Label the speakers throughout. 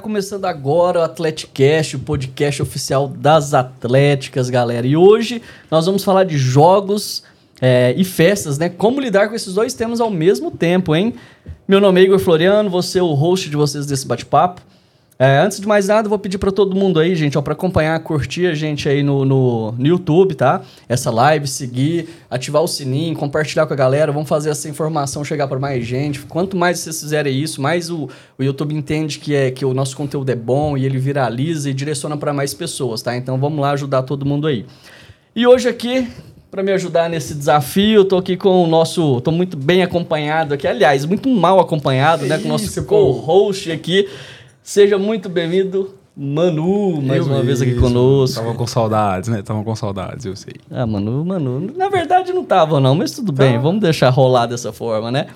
Speaker 1: Começando agora o Atleticast, o podcast oficial das Atléticas, galera. E hoje nós vamos falar de jogos é, e festas, né? Como lidar com esses dois temas ao mesmo tempo, hein? Meu nome é Igor Floriano, vou ser o host de vocês desse bate-papo. É, antes de mais nada, vou pedir para todo mundo aí, gente, ó, para acompanhar, curtir a gente aí no, no, no, YouTube, tá? Essa live, seguir, ativar o sininho, compartilhar com a galera. Vamos fazer essa informação chegar para mais gente. Quanto mais vocês fizerem isso, mais o, o YouTube entende que, é, que o nosso conteúdo é bom e ele viraliza e direciona para mais pessoas, tá? Então vamos lá ajudar todo mundo aí. E hoje aqui, para me ajudar nesse desafio. Tô aqui com o nosso. Tô muito bem acompanhado aqui. Aliás, muito mal acompanhado, né? Com o nosso co-host aqui. Seja muito bem-vindo, Manu, mais eu uma mesmo. vez aqui conosco.
Speaker 2: Tava com saudades, né? Tava com saudades, eu sei.
Speaker 1: Ah, Manu, Manu. Na verdade não tava, não, mas tudo tá. bem. Vamos deixar rolar dessa forma, né?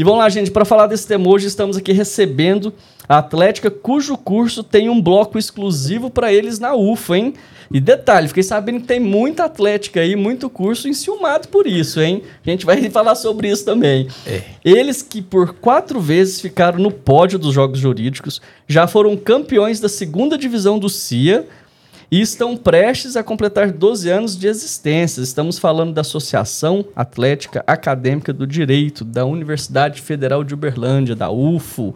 Speaker 1: E vamos lá, gente, para falar desse tema hoje, estamos aqui recebendo a Atlética, cujo curso tem um bloco exclusivo para eles na UFA, hein? E detalhe, fiquei sabendo que tem muita atlética aí, muito curso enciumado por isso, hein? A gente vai falar sobre isso também. É. Eles que por quatro vezes ficaram no pódio dos Jogos Jurídicos, já foram campeões da segunda divisão do CIA e estão prestes a completar 12 anos de existência. Estamos falando da Associação Atlética Acadêmica do Direito, da Universidade Federal de Uberlândia, da UFO.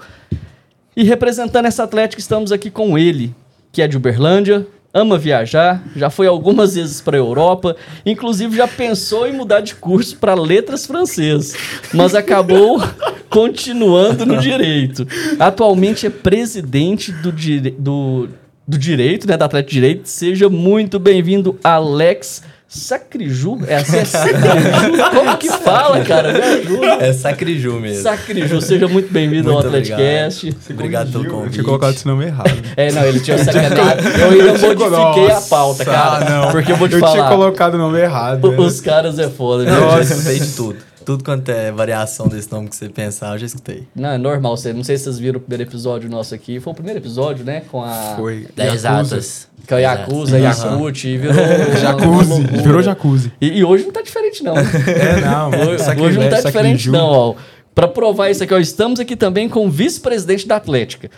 Speaker 1: E representando essa atlética, estamos aqui com ele, que é de Uberlândia, ama viajar, já foi algumas vezes para a Europa, inclusive já pensou em mudar de curso para letras francês, mas acabou continuando no direito. Atualmente é presidente do, do, do direito, né, da Atlético de Direito. Seja muito bem-vindo, Alex Sacriju? É assim, é Sacriju? Como que fala, cara? Me ajuda.
Speaker 3: É Sacriju mesmo.
Speaker 1: Sacriju, seja muito bem-vindo ao Atleticast.
Speaker 3: Obrigado, pelo convite. Eu
Speaker 2: tinha colocado esse nome errado.
Speaker 1: É, não, ele tinha sacaneado. Eu ainda modifiquei a pauta, cara. Ah, não. Porque eu vou te
Speaker 2: eu
Speaker 1: falar. Eu
Speaker 2: tinha colocado o nome errado.
Speaker 1: Né? Os caras é foda.
Speaker 3: Nossa, eu sei de tudo. Tudo quanto é variação desse nome que você pensar, eu já escutei.
Speaker 1: Não, é normal. Não sei se vocês viram o primeiro episódio nosso aqui. Foi o primeiro episódio, né? Com a...
Speaker 3: Foi. Da Exatas.
Speaker 1: Que é o Yakuza, Yakut, e virou...
Speaker 2: Jacuzzi, virou Jacuzzi.
Speaker 1: E, e, hoje não tá diferente, não.
Speaker 2: é, não.
Speaker 1: Hoje, hoje não tá diferente, não, ó. Pra provar isso aqui, ó, estamos aqui também com o vice-presidente da Atlética.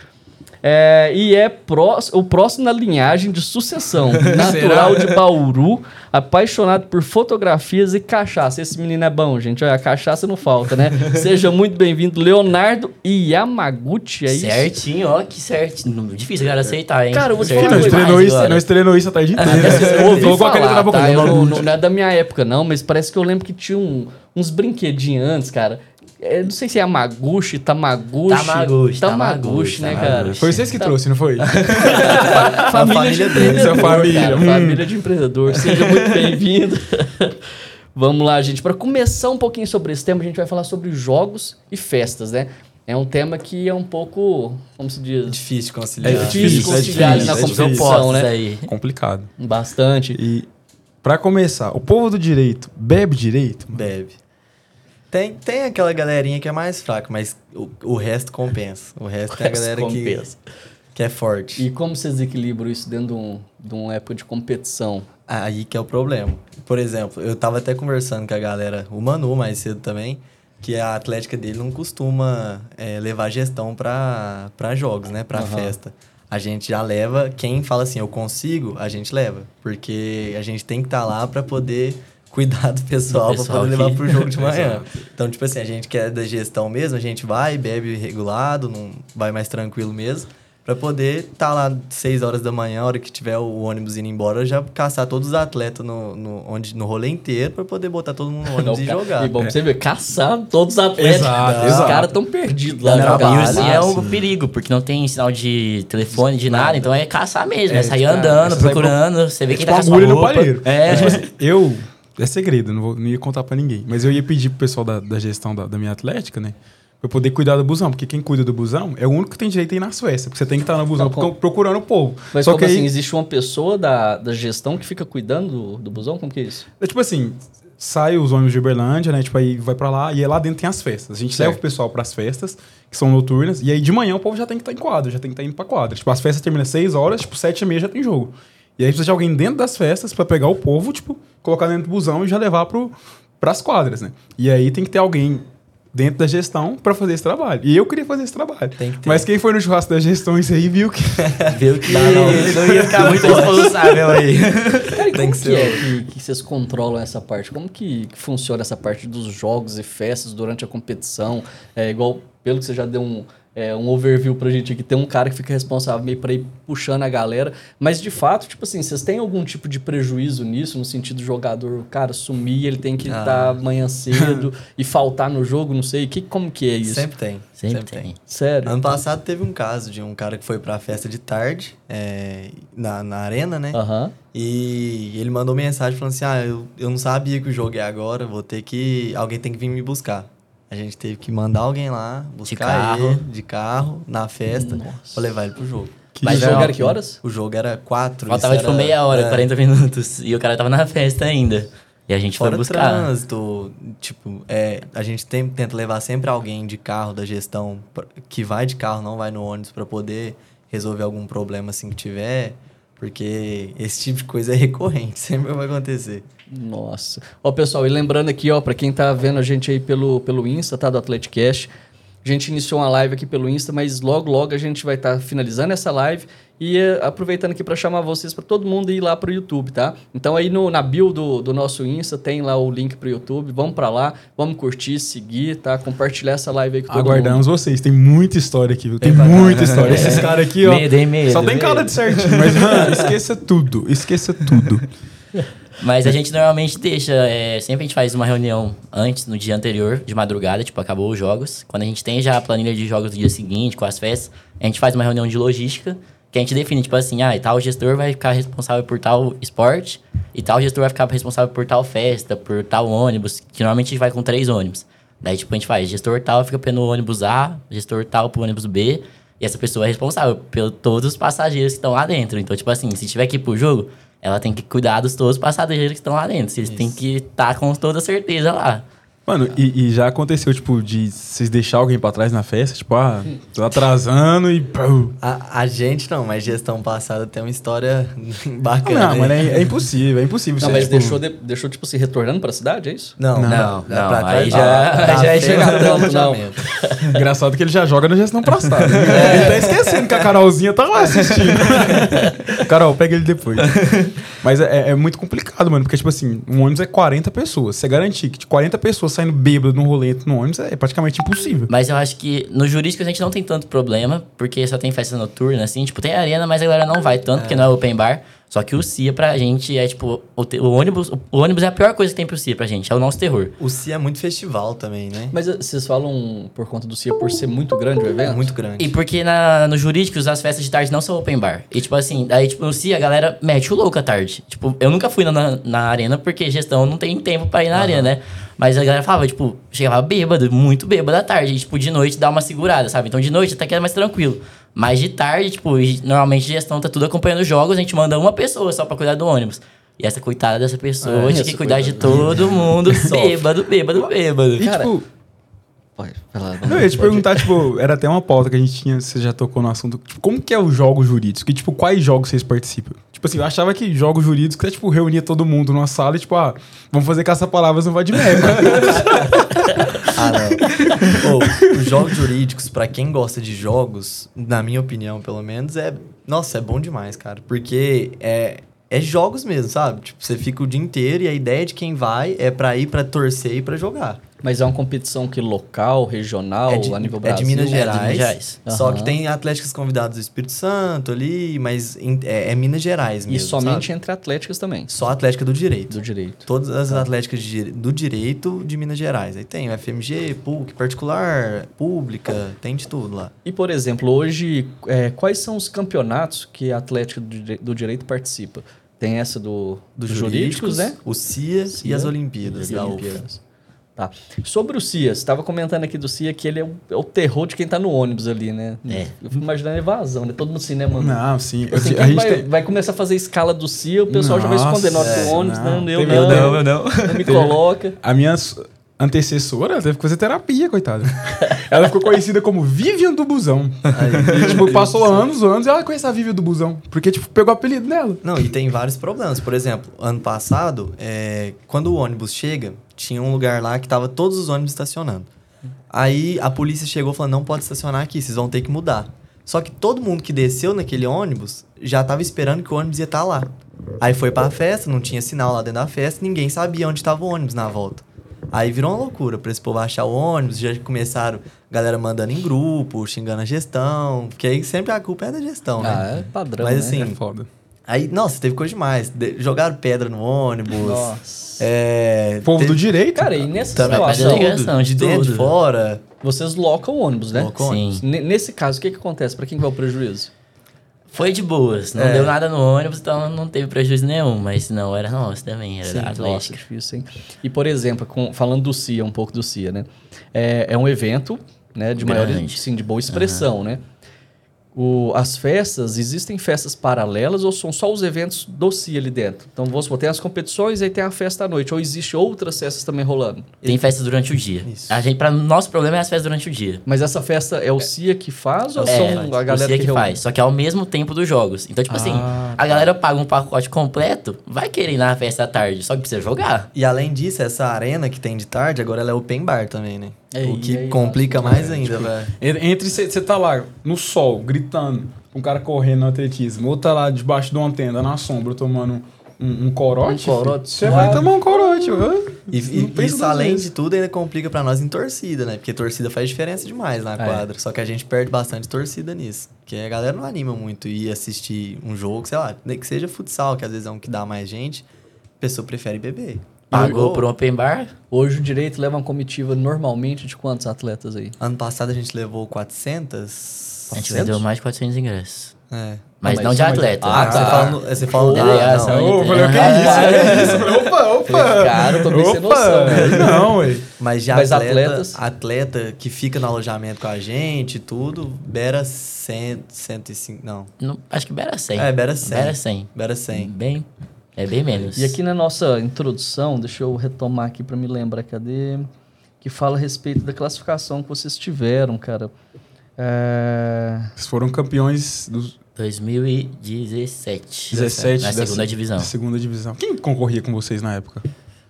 Speaker 1: É, e é pró o próximo na linhagem de sucessão. Natural de Bauru, apaixonado por fotografias e cachaça. Esse menino é bom, gente. Olha, a cachaça não falta, né? Seja muito bem-vindo, Leonardo Yamaguchi, é
Speaker 4: isso? Certinho, ó, que certo. Difícil, cara, aceitar, hein?
Speaker 2: Cara, eu vou te falar. Nós treinou isso, nós treinou isso a tarde inteira.
Speaker 1: Ah, eu ouvi falar, tá? eu não, não, é da minha época, não, mas parece que eu lembro que tinha um, uns brinquedinhos antes, cara é, não sei se é Amaguchi, Tamaguchi.
Speaker 4: Tamaguchi,
Speaker 1: Tamaguchi, né, cara?
Speaker 2: Foi vocês que trouxe, não foi?
Speaker 1: família, família dele. Sua família. Cara, hum. Família de empreendedor. Seja muito bem-vindo. Vamos lá, gente. Para começar um pouquinho sobre esse tema, a gente vai falar sobre jogos e festas, né? É um tema que é um pouco, como se diz?
Speaker 3: Difícil conciliar.
Speaker 1: É difícil conciliar é difícil, na é competição, né? Aí.
Speaker 2: Complicado.
Speaker 1: Bastante.
Speaker 2: E para começar, o povo do direito bebe direito?
Speaker 3: Bebe. Tem, tem aquela galerinha que é mais fraca, mas o, o resto compensa. O resto o tem a galera que, que é forte.
Speaker 1: E como vocês equilibram isso dentro de, um, de uma época de competição?
Speaker 3: Aí que é o problema. Por exemplo, eu tava até conversando com a galera, o Manu mais cedo também, que a atlética dele não costuma é, levar gestão para jogos, né? Para uhum. festa. A gente já leva, quem fala assim, eu consigo, a gente leva. Porque a gente tem que estar tá lá para poder cuidado pessoal, pessoal para poder levar pro jogo de manhã. então, tipo assim, a gente que é da gestão mesmo, a gente vai, bebe regulado, não vai mais tranquilo mesmo para poder estar tá lá 6 horas da manhã, a hora que tiver o ônibus indo embora, já caçar todos os atletas no, no, onde, no rolê inteiro para poder botar todo mundo no ônibus e jogar.
Speaker 1: E bom pra você ver, caçar todos os atletas. Exato, Os caras estão perdidos lá.
Speaker 4: Não, trabalho, e assim, é um perigo, porque não tem sinal de telefone, de nada, então é caçar mesmo, é, é sair andando, procurando, você vê é quem
Speaker 2: tipo
Speaker 4: tá com a roupa.
Speaker 2: No palheiro. É. é tipo assim, eu é segredo, não, vou, não ia contar para ninguém. Mas eu ia pedir pro pessoal da, da gestão da, da minha atlética, né? Pra poder cuidar do busão, porque quem cuida do busão é o único que tem direito a ir na Suécia, porque você tem que estar no busão não, procurando o povo.
Speaker 1: Mas Só que assim, aí... existe uma pessoa da, da gestão que fica cuidando do, do busão? Como que é isso?
Speaker 2: É tipo assim, sai os ônibus de Uberlândia, né? Tipo, aí vai para lá e aí lá dentro tem as festas. A gente certo. leva o pessoal para as festas, que são noturnas, e aí de manhã o povo já tem que estar em quadra, já tem que estar indo pra quadra. Tipo, as festas terminam às 6 horas, tipo, 7 e meia já tem jogo. E aí precisa de alguém dentro das festas para pegar o povo, tipo, colocar dentro do busão e já levar pro, pras quadras, né? E aí tem que ter alguém dentro da gestão pra fazer esse trabalho. E eu queria fazer esse trabalho.
Speaker 3: Tem que ter.
Speaker 2: Mas quem foi no churrasco da gestão isso aí viu que
Speaker 4: Viu que não ia ficar muito responsável aí.
Speaker 1: Cara,
Speaker 3: Tem
Speaker 1: como
Speaker 3: que
Speaker 1: que,
Speaker 3: ser
Speaker 1: é
Speaker 3: o-
Speaker 1: que, que vocês controlam essa parte? Como que, que funciona essa parte dos jogos e festas durante a competição? É igual, pelo que você já deu um, é, um overview pra gente aqui, tem um cara que fica responsável meio pra ir puxando a galera. Mas de fato, tipo assim, vocês têm algum tipo de prejuízo nisso, no sentido do jogador, cara, sumir, ele tem que
Speaker 3: Ah.
Speaker 1: estar amanhã cedo e faltar no jogo, não sei. Que, como que é isso?
Speaker 3: Sempre tem.
Speaker 4: Sempre tem.
Speaker 1: Sério?
Speaker 3: Ano passado teve um caso de um cara que foi pra festa de tarde, é, na, na arena, né?
Speaker 1: Aham.
Speaker 3: E ele mandou mensagem falando assim: Ah, eu, eu não sabia que o jogo é agora, vou ter que. Alguém tem que vir me buscar. A gente teve que mandar alguém lá, buscar
Speaker 4: carro.
Speaker 3: ele de carro, na festa,
Speaker 1: Nossa.
Speaker 3: pra levar ele pro jogo.
Speaker 1: Mas o jogo era que horas?
Speaker 3: O jogo era quatro.
Speaker 4: Faltava tipo
Speaker 3: era-
Speaker 4: meia hora,
Speaker 3: é,
Speaker 4: 40 minutos. E o cara tava na festa ainda. E a gente
Speaker 3: Fora
Speaker 4: foi buscar.
Speaker 3: trânsito, tipo, é, a gente tem- tenta levar sempre alguém de carro da gestão que vai de carro, não vai no ônibus pra poder resolver algum problema assim que tiver, porque esse tipo de coisa é recorrente, sempre vai acontecer.
Speaker 1: Nossa. Ó, pessoal, e lembrando aqui, ó, pra quem tá vendo a gente aí pelo, pelo Insta, tá? Do Atleticast. A gente iniciou uma live aqui pelo Insta, mas logo, logo a gente vai estar finalizando essa live e eh, aproveitando aqui para chamar vocês para todo mundo ir lá pro YouTube, tá? Então aí no, na bio do, do nosso Insta tem lá o link pro YouTube. Vamos para lá, vamos curtir, seguir, tá? Compartilhar essa live aí com todo mundo.
Speaker 2: aguardamos vocês. Tem muita história aqui, viu? Tem muita história. Esses caras aqui, ó.
Speaker 4: Medo, hein, medo,
Speaker 2: só tem
Speaker 4: medo.
Speaker 2: cara de certinho, mas mano, esqueça tudo. Esqueça tudo.
Speaker 4: Mas a gente normalmente deixa. é, sempre a gente faz uma reunião antes, no dia anterior, de madrugada, tipo, acabou os jogos. Quando a gente tem já a planilha de jogos do dia seguinte, com as festas, a gente faz uma reunião de logística, que a gente define, tipo assim, ah, e tal gestor vai ficar responsável por tal esporte, e tal gestor vai ficar responsável por tal festa, por tal ônibus, que normalmente a gente vai com três ônibus. Daí, tipo, a gente faz, gestor tal fica pelo ônibus A, gestor tal pro ônibus B, e essa pessoa é responsável por todos os passageiros que estão lá dentro. Então, tipo assim, se tiver que ir pro jogo, ela tem que cuidar dos todos os passageiros que estão lá dentro. Eles têm que estar com toda certeza lá.
Speaker 2: Mano, e, e já aconteceu, tipo, de vocês deixar alguém pra trás na festa? Tipo, ah, tô atrasando e.
Speaker 3: A, a gente não, mas gestão passada tem uma história bacana.
Speaker 2: Não, mano, é, é impossível, é impossível.
Speaker 1: Não, mas
Speaker 2: tipo,
Speaker 1: deixou, de- deixou, tipo, se retornando pra cidade, é isso?
Speaker 3: Não,
Speaker 2: Não,
Speaker 3: não,
Speaker 4: não,
Speaker 3: pra
Speaker 4: aí
Speaker 3: trás
Speaker 4: já- aí
Speaker 3: da
Speaker 4: já é
Speaker 1: chegar tanto, não.
Speaker 2: Engraçado que ele já joga na gestão passada. Ele tá esquecendo que a Carolzinha tá lá assistindo. Carol, pega ele depois. Mas é, é muito complicado, mano, porque, tipo assim, um ônibus é 40 pessoas. Você garantir que de 40 pessoas saindo bêbado num rolê no ônibus é praticamente impossível.
Speaker 4: Mas eu acho que no jurídico a gente não tem tanto problema, porque só tem festa noturna, assim. Tipo, tem arena, mas a galera não vai tanto, porque não é open bar. Só que o CIA pra gente é, tipo, o, te- o ônibus... O ônibus é a pior coisa que tem pro CIA pra gente, é o nosso terror.
Speaker 3: O CIA é muito festival também, né?
Speaker 1: Mas eh, vocês falam por conta do CIA por ser muito grande o
Speaker 3: É
Speaker 1: evento?
Speaker 3: muito grande.
Speaker 4: E porque na, no jurídicos as festas de tarde não são open bar. E tipo assim, daí tipo no CIA a galera mete o louco à tarde. Tipo, eu nunca fui na, na, na arena porque gestão não tem tempo pra ir na arena, né? Mas a galera falava, tipo, chegava bêbado, muito bêbado à tarde. E, tipo, de noite dá uma segurada, sabe? Então de noite até que é mais tranquilo. Mas de tarde, tipo, e normalmente a gestão tá tudo acompanhando os jogos, a gente manda uma pessoa só pra cuidar do ônibus. E essa coitada dessa pessoa
Speaker 1: Ah,
Speaker 4: tinha que cuidar de todo mundo, bêbado, bêbado, bêbado.
Speaker 2: E,
Speaker 1: Cara,
Speaker 2: tipo,
Speaker 1: Vai lá,
Speaker 2: não, eu ia te perguntar, tipo, era até uma pauta que a gente tinha, você já tocou no assunto. Tipo, como que é os jogos jurídicos? Que, tipo, quais jogos vocês participam? Tipo assim, eu achava que jogos jurídicos é, tipo, reunia todo mundo numa sala e, tipo, ah, vamos fazer caça-palavras no Vai de Merda.
Speaker 3: Ah, não. Ô, os jogos jurídicos, pra quem gosta de jogos, na minha opinião, pelo menos, é. Nossa, é bom demais, cara. Porque é. É jogos mesmo, sabe? Tipo, você fica o dia inteiro e a ideia de quem vai é pra ir pra torcer e pra jogar.
Speaker 1: Mas é uma competição que local, regional,
Speaker 3: é de,
Speaker 1: a nível
Speaker 3: é
Speaker 1: Brasil?
Speaker 3: de Minas
Speaker 4: É de
Speaker 3: Gerais.
Speaker 4: Minas Gerais.
Speaker 3: Só que tem atléticos convidados do Espírito Santo ali, mas em- é, é Minas Gerais
Speaker 1: E
Speaker 3: mesmo.
Speaker 1: somente
Speaker 3: sabe?
Speaker 1: entre atléticas também,
Speaker 3: Só Atlética do Direito.
Speaker 1: do direito.
Speaker 3: Todas as atléticas de do direito de Minas Gerais. Aí tem o FMG, PUC, particular, pública, tem de tudo lá.
Speaker 1: E, por exemplo, hoje, é, quais são os campeonatos que a Atlética do, Dire- do Direito participa? Tem essa do, dos jurídicos, né?
Speaker 3: O CIA, e
Speaker 1: CIA
Speaker 3: as Olimpíadas
Speaker 1: E
Speaker 3: da UFA.
Speaker 1: Olimpíadas. Tá. Sobre o CIA, você estava comentando aqui do CIA que ele é o, é o terror de quem tá no ônibus ali, né?
Speaker 4: É.
Speaker 1: Eu fico imaginando evasão, né? Todo no cinema.
Speaker 2: não, sim. Eu,
Speaker 1: Assim,
Speaker 2: a gente
Speaker 1: vai,
Speaker 2: tem...
Speaker 1: vai começar a fazer escala do CIA, o pessoal já vai
Speaker 2: Nossa,
Speaker 1: esconder nota
Speaker 2: é,
Speaker 1: do ônibus,
Speaker 2: não.
Speaker 1: não, eu não,
Speaker 2: não,
Speaker 4: não.
Speaker 1: não me coloca.
Speaker 2: A minha antecessora teve que fazer terapia, coitada. ela ficou conhecida como Vivian do Busão. E, tipo, passou anos, anos e ela conhece a Vivian do Busão. Porque, tipo, pegou o apelido dela.
Speaker 3: Não, e tem vários problemas. Por exemplo, ano passado, é, quando o ônibus chega, tinha um lugar lá que tava todos os ônibus estacionando. Aí a polícia chegou falando, não pode estacionar aqui, vocês vão ter que mudar. Só que todo mundo que desceu naquele ônibus já tava esperando que o ônibus ia estar lá. Aí foi pra festa, não tinha sinal lá dentro da festa, ninguém sabia onde tava o ônibus na volta. Aí virou uma loucura pra esse povo achar o ônibus, já começaram galera mandando em grupo, xingando a gestão, porque aí sempre a culpa é da gestão, né?
Speaker 1: Ah, é padrão,
Speaker 3: Mas
Speaker 1: né?
Speaker 3: assim,
Speaker 2: É foda.
Speaker 3: aí, nossa, teve coisa demais. De- jogaram pedra no ônibus.
Speaker 1: Nossa.
Speaker 3: É,
Speaker 2: Povo
Speaker 3: teve-
Speaker 2: do direito?
Speaker 1: Cara, e nessa
Speaker 3: também
Speaker 1: situação,
Speaker 4: delegação,
Speaker 3: de
Speaker 4: de
Speaker 3: dentro, de fora.
Speaker 1: vocês locam o ônibus, né?
Speaker 3: Locam o
Speaker 4: Sim.
Speaker 3: ônibus.
Speaker 1: Nesse caso, o que, que acontece? Pra quem vai o prejuízo?
Speaker 4: Foi de boas, não
Speaker 3: É.
Speaker 4: deu nada no ônibus, então não teve prejuízo nenhum. Mas não, era nosso também, era da
Speaker 1: nossa, difícil, hein? E, por exemplo, com- falando do CIA, um pouco do CIA, né? É, é um evento né, de maior,
Speaker 4: Grande.
Speaker 1: sim, de boa expressão, né? O, as festas, existem festas paralelas ou são só os eventos do CIA ali dentro? Então, vamos supor, tem as competições e tem a festa à noite. Ou existe outras festas também rolando?
Speaker 4: Tem festas durante o dia.
Speaker 3: Isso.
Speaker 4: A gente, pra, nosso problema é as festas durante o dia.
Speaker 1: Mas essa festa é o CIA que faz ou
Speaker 4: É,
Speaker 1: são
Speaker 4: o
Speaker 1: a galera
Speaker 4: CIA
Speaker 1: que,
Speaker 4: que
Speaker 1: reúne?
Speaker 4: faz, só que ao mesmo tempo dos jogos. Então, tipo assim,
Speaker 1: Ah,
Speaker 4: a galera paga um pacote completo, vai querer ir na festa à tarde, só que precisa jogar.
Speaker 3: E além disso, essa arena que tem de tarde, agora ela é open bar também, né?
Speaker 1: Ei,
Speaker 3: o que complica
Speaker 1: nossa,
Speaker 3: mais ainda, velho.
Speaker 2: En- Entre você tá lá no sol, gritando, um cara correndo no atletismo, outro tá lá debaixo de uma tenda, na sombra, tomando um, um corote.
Speaker 1: Um corote
Speaker 2: Você vai tomar um corote.
Speaker 3: E,
Speaker 2: Não
Speaker 3: e
Speaker 2: pensa
Speaker 3: isso, além
Speaker 2: vezes.
Speaker 3: de tudo, ainda complica pra nós em torcida, né? Porque torcida faz diferença demais na
Speaker 1: É.
Speaker 3: quadra. Só que a gente perde bastante torcida nisso. Porque a galera não anima muito ir assistir um jogo, sei lá, nem que seja futsal, que às vezes é um que dá mais gente, a pessoa prefere beber.
Speaker 4: Pagou por um open bar,
Speaker 1: Hoje o direito leva uma comitiva normalmente de quantos atletas aí?
Speaker 3: Ano passado a gente levou 400.
Speaker 4: a gente
Speaker 1: 400?
Speaker 4: vendeu mais de 400 ingressos.
Speaker 3: É.
Speaker 4: Mas,
Speaker 1: mas
Speaker 4: não de atleta.
Speaker 3: Ah,
Speaker 1: Ah,
Speaker 3: você
Speaker 1: tá.
Speaker 3: fala no, você fala no
Speaker 4: Delegação.
Speaker 3: não.
Speaker 2: Ô, eu falei, o que
Speaker 1: Ah,
Speaker 2: é isso? Falei, opa, opa.
Speaker 1: Cara, eu tô bem sem
Speaker 2: Opa,
Speaker 1: noção, né?
Speaker 2: Não, ué.
Speaker 3: Mas de
Speaker 1: Mas
Speaker 3: atleta,
Speaker 1: atletas?
Speaker 3: atleta que fica no alojamento com a gente e tudo, beira 100, 105, não.
Speaker 4: Não, acho que Bera 100.
Speaker 3: É, beira 100.
Speaker 4: Bera 100.
Speaker 3: Beira 100.
Speaker 4: Bem, é bem menos.
Speaker 1: E aqui na nossa introdução, deixa eu retomar aqui para me lembrar, cadê? Que fala a respeito da classificação que vocês tiveram, cara. É...
Speaker 2: Vocês foram campeões dos
Speaker 4: 2017.
Speaker 2: 17
Speaker 4: Na
Speaker 2: da
Speaker 4: segunda
Speaker 2: se-
Speaker 4: divisão.
Speaker 2: da segunda divisão. Quem concorria com vocês na época?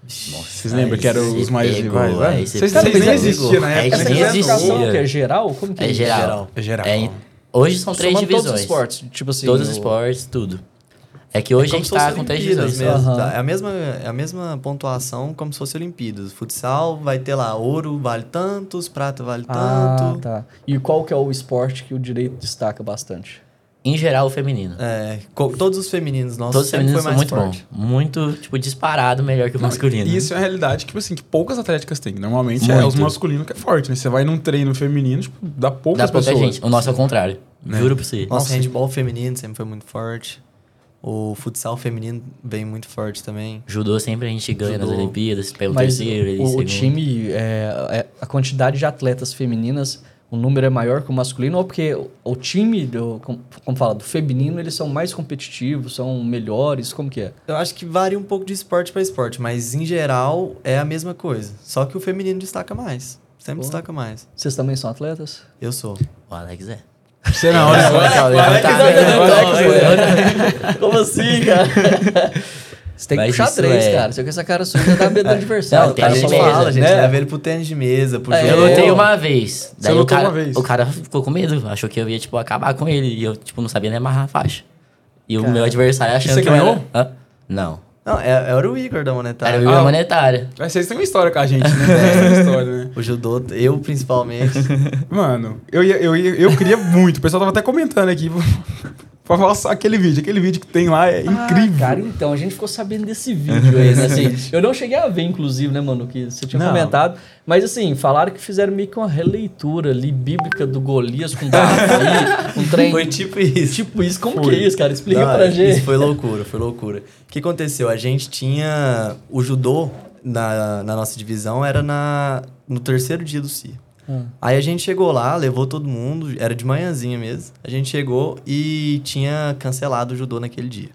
Speaker 4: Nossa,
Speaker 2: Vocês lembram que eram os mais
Speaker 4: pegou,
Speaker 2: rivais? né?
Speaker 4: você
Speaker 2: Vocês vocês nem
Speaker 1: é-
Speaker 2: existiam na
Speaker 4: é
Speaker 2: época.
Speaker 1: classificação
Speaker 4: existia.
Speaker 1: que é geral? Como que
Speaker 4: É geral.
Speaker 3: Geral.
Speaker 2: É geral.
Speaker 4: É, hoje são três
Speaker 1: Somando
Speaker 4: divisões.
Speaker 1: todos os esportes, tipo assim...
Speaker 4: Todos os esportes, tudo. É que hoje
Speaker 3: É
Speaker 4: a gente
Speaker 3: se fosse
Speaker 4: tá com três divisões.
Speaker 3: mesmo.
Speaker 1: Aham.
Speaker 3: tá? É, a mesma, é a mesma pontuação como se fosse Olimpíadas. Futsal vai ter lá, ouro vale tantos, prata vale
Speaker 1: Ah,
Speaker 3: tanto.
Speaker 1: tá. E qual que é o esporte que o direito destaca bastante?
Speaker 4: Em geral, o feminino.
Speaker 3: É, todos os femininos nossos
Speaker 4: Todos os femininos
Speaker 3: foi
Speaker 4: são
Speaker 3: mais
Speaker 4: muito
Speaker 3: forte.
Speaker 4: bons. Muito, tipo, disparado melhor que o masculino.
Speaker 2: E isso é uma realidade tipo assim, que poucas atléticas têm. Normalmente é
Speaker 4: Muito.
Speaker 2: os masculinos que é forte, né? Você vai num treino feminino, tipo, dá poucas
Speaker 4: Dá pouca
Speaker 2: pessoas.
Speaker 4: gente. O nosso é o contrário.
Speaker 2: Né?
Speaker 4: Juro pra você.
Speaker 3: Nosso
Speaker 2: Nossa.
Speaker 3: handball feminino sempre foi muito forte. O futsal feminino vem muito forte também.
Speaker 4: Judô sempre a gente ganha nas
Speaker 3: Judô.
Speaker 4: Olimpíadas, pega o
Speaker 1: Mas
Speaker 4: terceiro,
Speaker 1: o, o time, é, é- a quantidade de atletas femininas, o número é maior que o masculino, ou porque o, o time, do, como, como fala, do feminino, eles são mais competitivos, são melhores, como que é?
Speaker 3: Eu acho que varia um pouco de esporte para esporte, mas em geral é a mesma coisa. Só que o feminino destaca mais. Sempre
Speaker 1: Pô.
Speaker 3: destaca mais.
Speaker 1: Vocês também são atletas?
Speaker 3: Eu sou.
Speaker 4: O Alex é.
Speaker 2: Você não,
Speaker 4: levanta-
Speaker 1: Como assim, cara? Você tem que
Speaker 4: Mas
Speaker 1: puxar três,
Speaker 4: é-
Speaker 1: cara. Se eu com essa cara suja, dá medo do adversário.
Speaker 4: Não,
Speaker 1: O
Speaker 4: tem
Speaker 3: a
Speaker 1: cara só
Speaker 4: mesa,
Speaker 3: fala, a gente
Speaker 1: né?
Speaker 3: leva ele pro tênis de mesa, pro
Speaker 1: É,
Speaker 3: jogo.
Speaker 4: Eu lutei uma vez. Daí o
Speaker 2: lutou
Speaker 4: cara,
Speaker 2: uma vez?
Speaker 4: o cara ficou com medo, achou que eu ia, tipo, acabar com ele. E eu, tipo, não sabia nem amarrar a faixa. E o meu adversário achando
Speaker 2: você
Speaker 4: que eu
Speaker 2: ganhou?
Speaker 4: era... Hã? Não.
Speaker 3: Não, é- era o Igor da monetária.
Speaker 4: Era o Igor
Speaker 2: Ah.
Speaker 4: monetária.
Speaker 2: Mas Vocês têm uma história com a gente, né? Vocês têm uma história, né?
Speaker 3: O judô, eu principalmente.
Speaker 2: Mano, eu, ia, eu, ia, eu queria muito. O pessoal tava até comentando aqui. Pra falar só aquele vídeo. Aquele vídeo que tem lá é incrível.
Speaker 1: Ah, cara, então, a gente ficou sabendo desse vídeo aí, né? Assim, eu não cheguei a ver, inclusive, né, mano, que você tinha
Speaker 2: Não.
Speaker 1: comentado. Mas, assim, falaram que fizeram meio que uma releitura ali, bíblica do Golias com Davi, um trem...
Speaker 3: Foi tipo isso.
Speaker 1: Tipo isso, como
Speaker 2: Foi.
Speaker 1: que é isso, cara? Explica
Speaker 3: Não,
Speaker 1: pra gente.
Speaker 3: Isso foi loucura, foi loucura. O que aconteceu? A gente tinha. O judô na, na nossa divisão era na, no terceiro dia do CIA.
Speaker 1: Ah.
Speaker 3: Aí a gente chegou lá, levou todo mundo, era de manhãzinha mesmo. A gente chegou e tinha cancelado o judô naquele dia.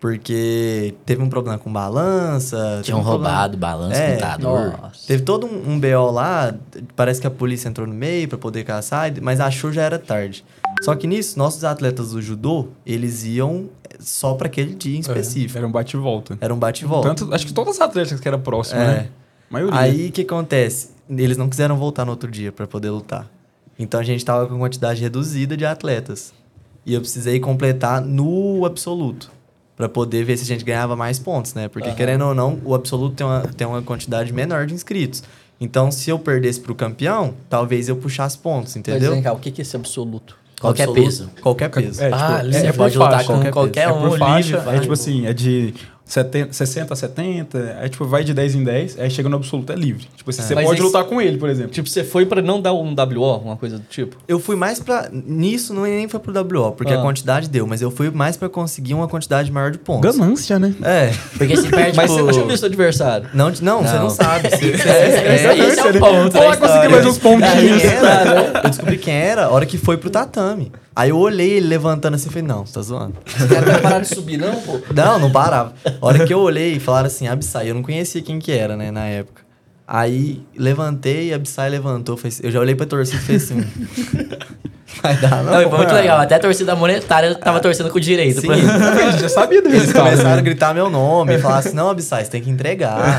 Speaker 3: Porque teve um problema com balança.
Speaker 4: Tinham
Speaker 3: um problema-
Speaker 4: roubado balanço,
Speaker 3: É,
Speaker 4: computador.
Speaker 1: Nossa.
Speaker 3: Teve todo um, um BO lá, parece que a polícia entrou no meio pra poder caçar, mas achou já era tarde. Só que nisso, nossos atletas do judô, eles iam só pra aquele dia em específico.
Speaker 2: Era um bate e volta.
Speaker 3: Era um bate e volta.
Speaker 2: Tanto, acho que todas as atléticas que eram próximas,
Speaker 3: É.
Speaker 2: né? A maioria.
Speaker 3: Aí o que acontece? Eles não quiseram voltar no outro dia para poder lutar. Então a gente tava com quantidade reduzida de atletas. E eu precisei completar no absoluto para poder ver se a gente ganhava mais pontos, né? Porque
Speaker 1: Aham.
Speaker 3: querendo ou não, o absoluto tem uma, tem uma quantidade menor de inscritos. Então, se eu perdesse pro campeão, talvez eu puxasse pontos,
Speaker 1: Mas
Speaker 3: entendeu?
Speaker 1: vem cá, o que é esse absoluto?
Speaker 4: Qualquer
Speaker 3: Absoluto,
Speaker 4: peso.
Speaker 3: Qualquer peso.
Speaker 2: É,
Speaker 1: Ah,
Speaker 2: tipo,
Speaker 1: você
Speaker 2: é, é por
Speaker 4: pode lutar com
Speaker 3: qualquer
Speaker 4: qualquer
Speaker 2: É
Speaker 4: um
Speaker 2: por
Speaker 4: livre,
Speaker 2: faixa,
Speaker 4: vai.
Speaker 2: é tipo assim, é de 70, 60 a 70, é tipo, vai de 10 em 10, aí chega no absoluto, é livre. Tipo assim, você
Speaker 1: Mas
Speaker 2: pode
Speaker 1: esse-
Speaker 2: lutar com ele, por exemplo.
Speaker 1: Tipo, você foi pra não dar um WO, uma coisa do tipo?
Speaker 3: Eu fui mais pra. Nisso não nem foi pro WO, porque
Speaker 1: Ah.
Speaker 3: a quantidade deu, mas eu fui mais pra conseguir uma quantidade maior de pontos.
Speaker 2: Ganância, né?
Speaker 3: É.
Speaker 4: Porque se perde,
Speaker 1: Mas
Speaker 4: tipo...
Speaker 1: você não tinha visto o adversário.
Speaker 3: Não, não, você
Speaker 4: Não.
Speaker 3: não sabe. Você- você-
Speaker 4: É, esse
Speaker 3: é,
Speaker 4: é o ponto
Speaker 2: Vou
Speaker 4: da
Speaker 2: lá conseguir mais uns pontinhos.
Speaker 3: Quem era, eu descobri quem era a hora que foi pro tatame. Aí eu olhei ele levantando assim e falei, não, você tá zoando.
Speaker 1: Os caras não pararam de subir, não, pô?
Speaker 3: Não, não parava. A hora que eu olhei e falaram assim, Absai, eu não conhecia quem que era, né, na época. Aí levantei, Absai levantou, fez- eu já olhei pra torcida e falei assim, vai dar não.
Speaker 4: Não, foi muito legal. Até a torcida monetária tava torcendo com o direito.
Speaker 3: Sim.
Speaker 2: gente já sabia do
Speaker 3: Eles começaram a
Speaker 2: né?
Speaker 3: gritar meu nome e falar assim, não, Absai, você tem que entregar.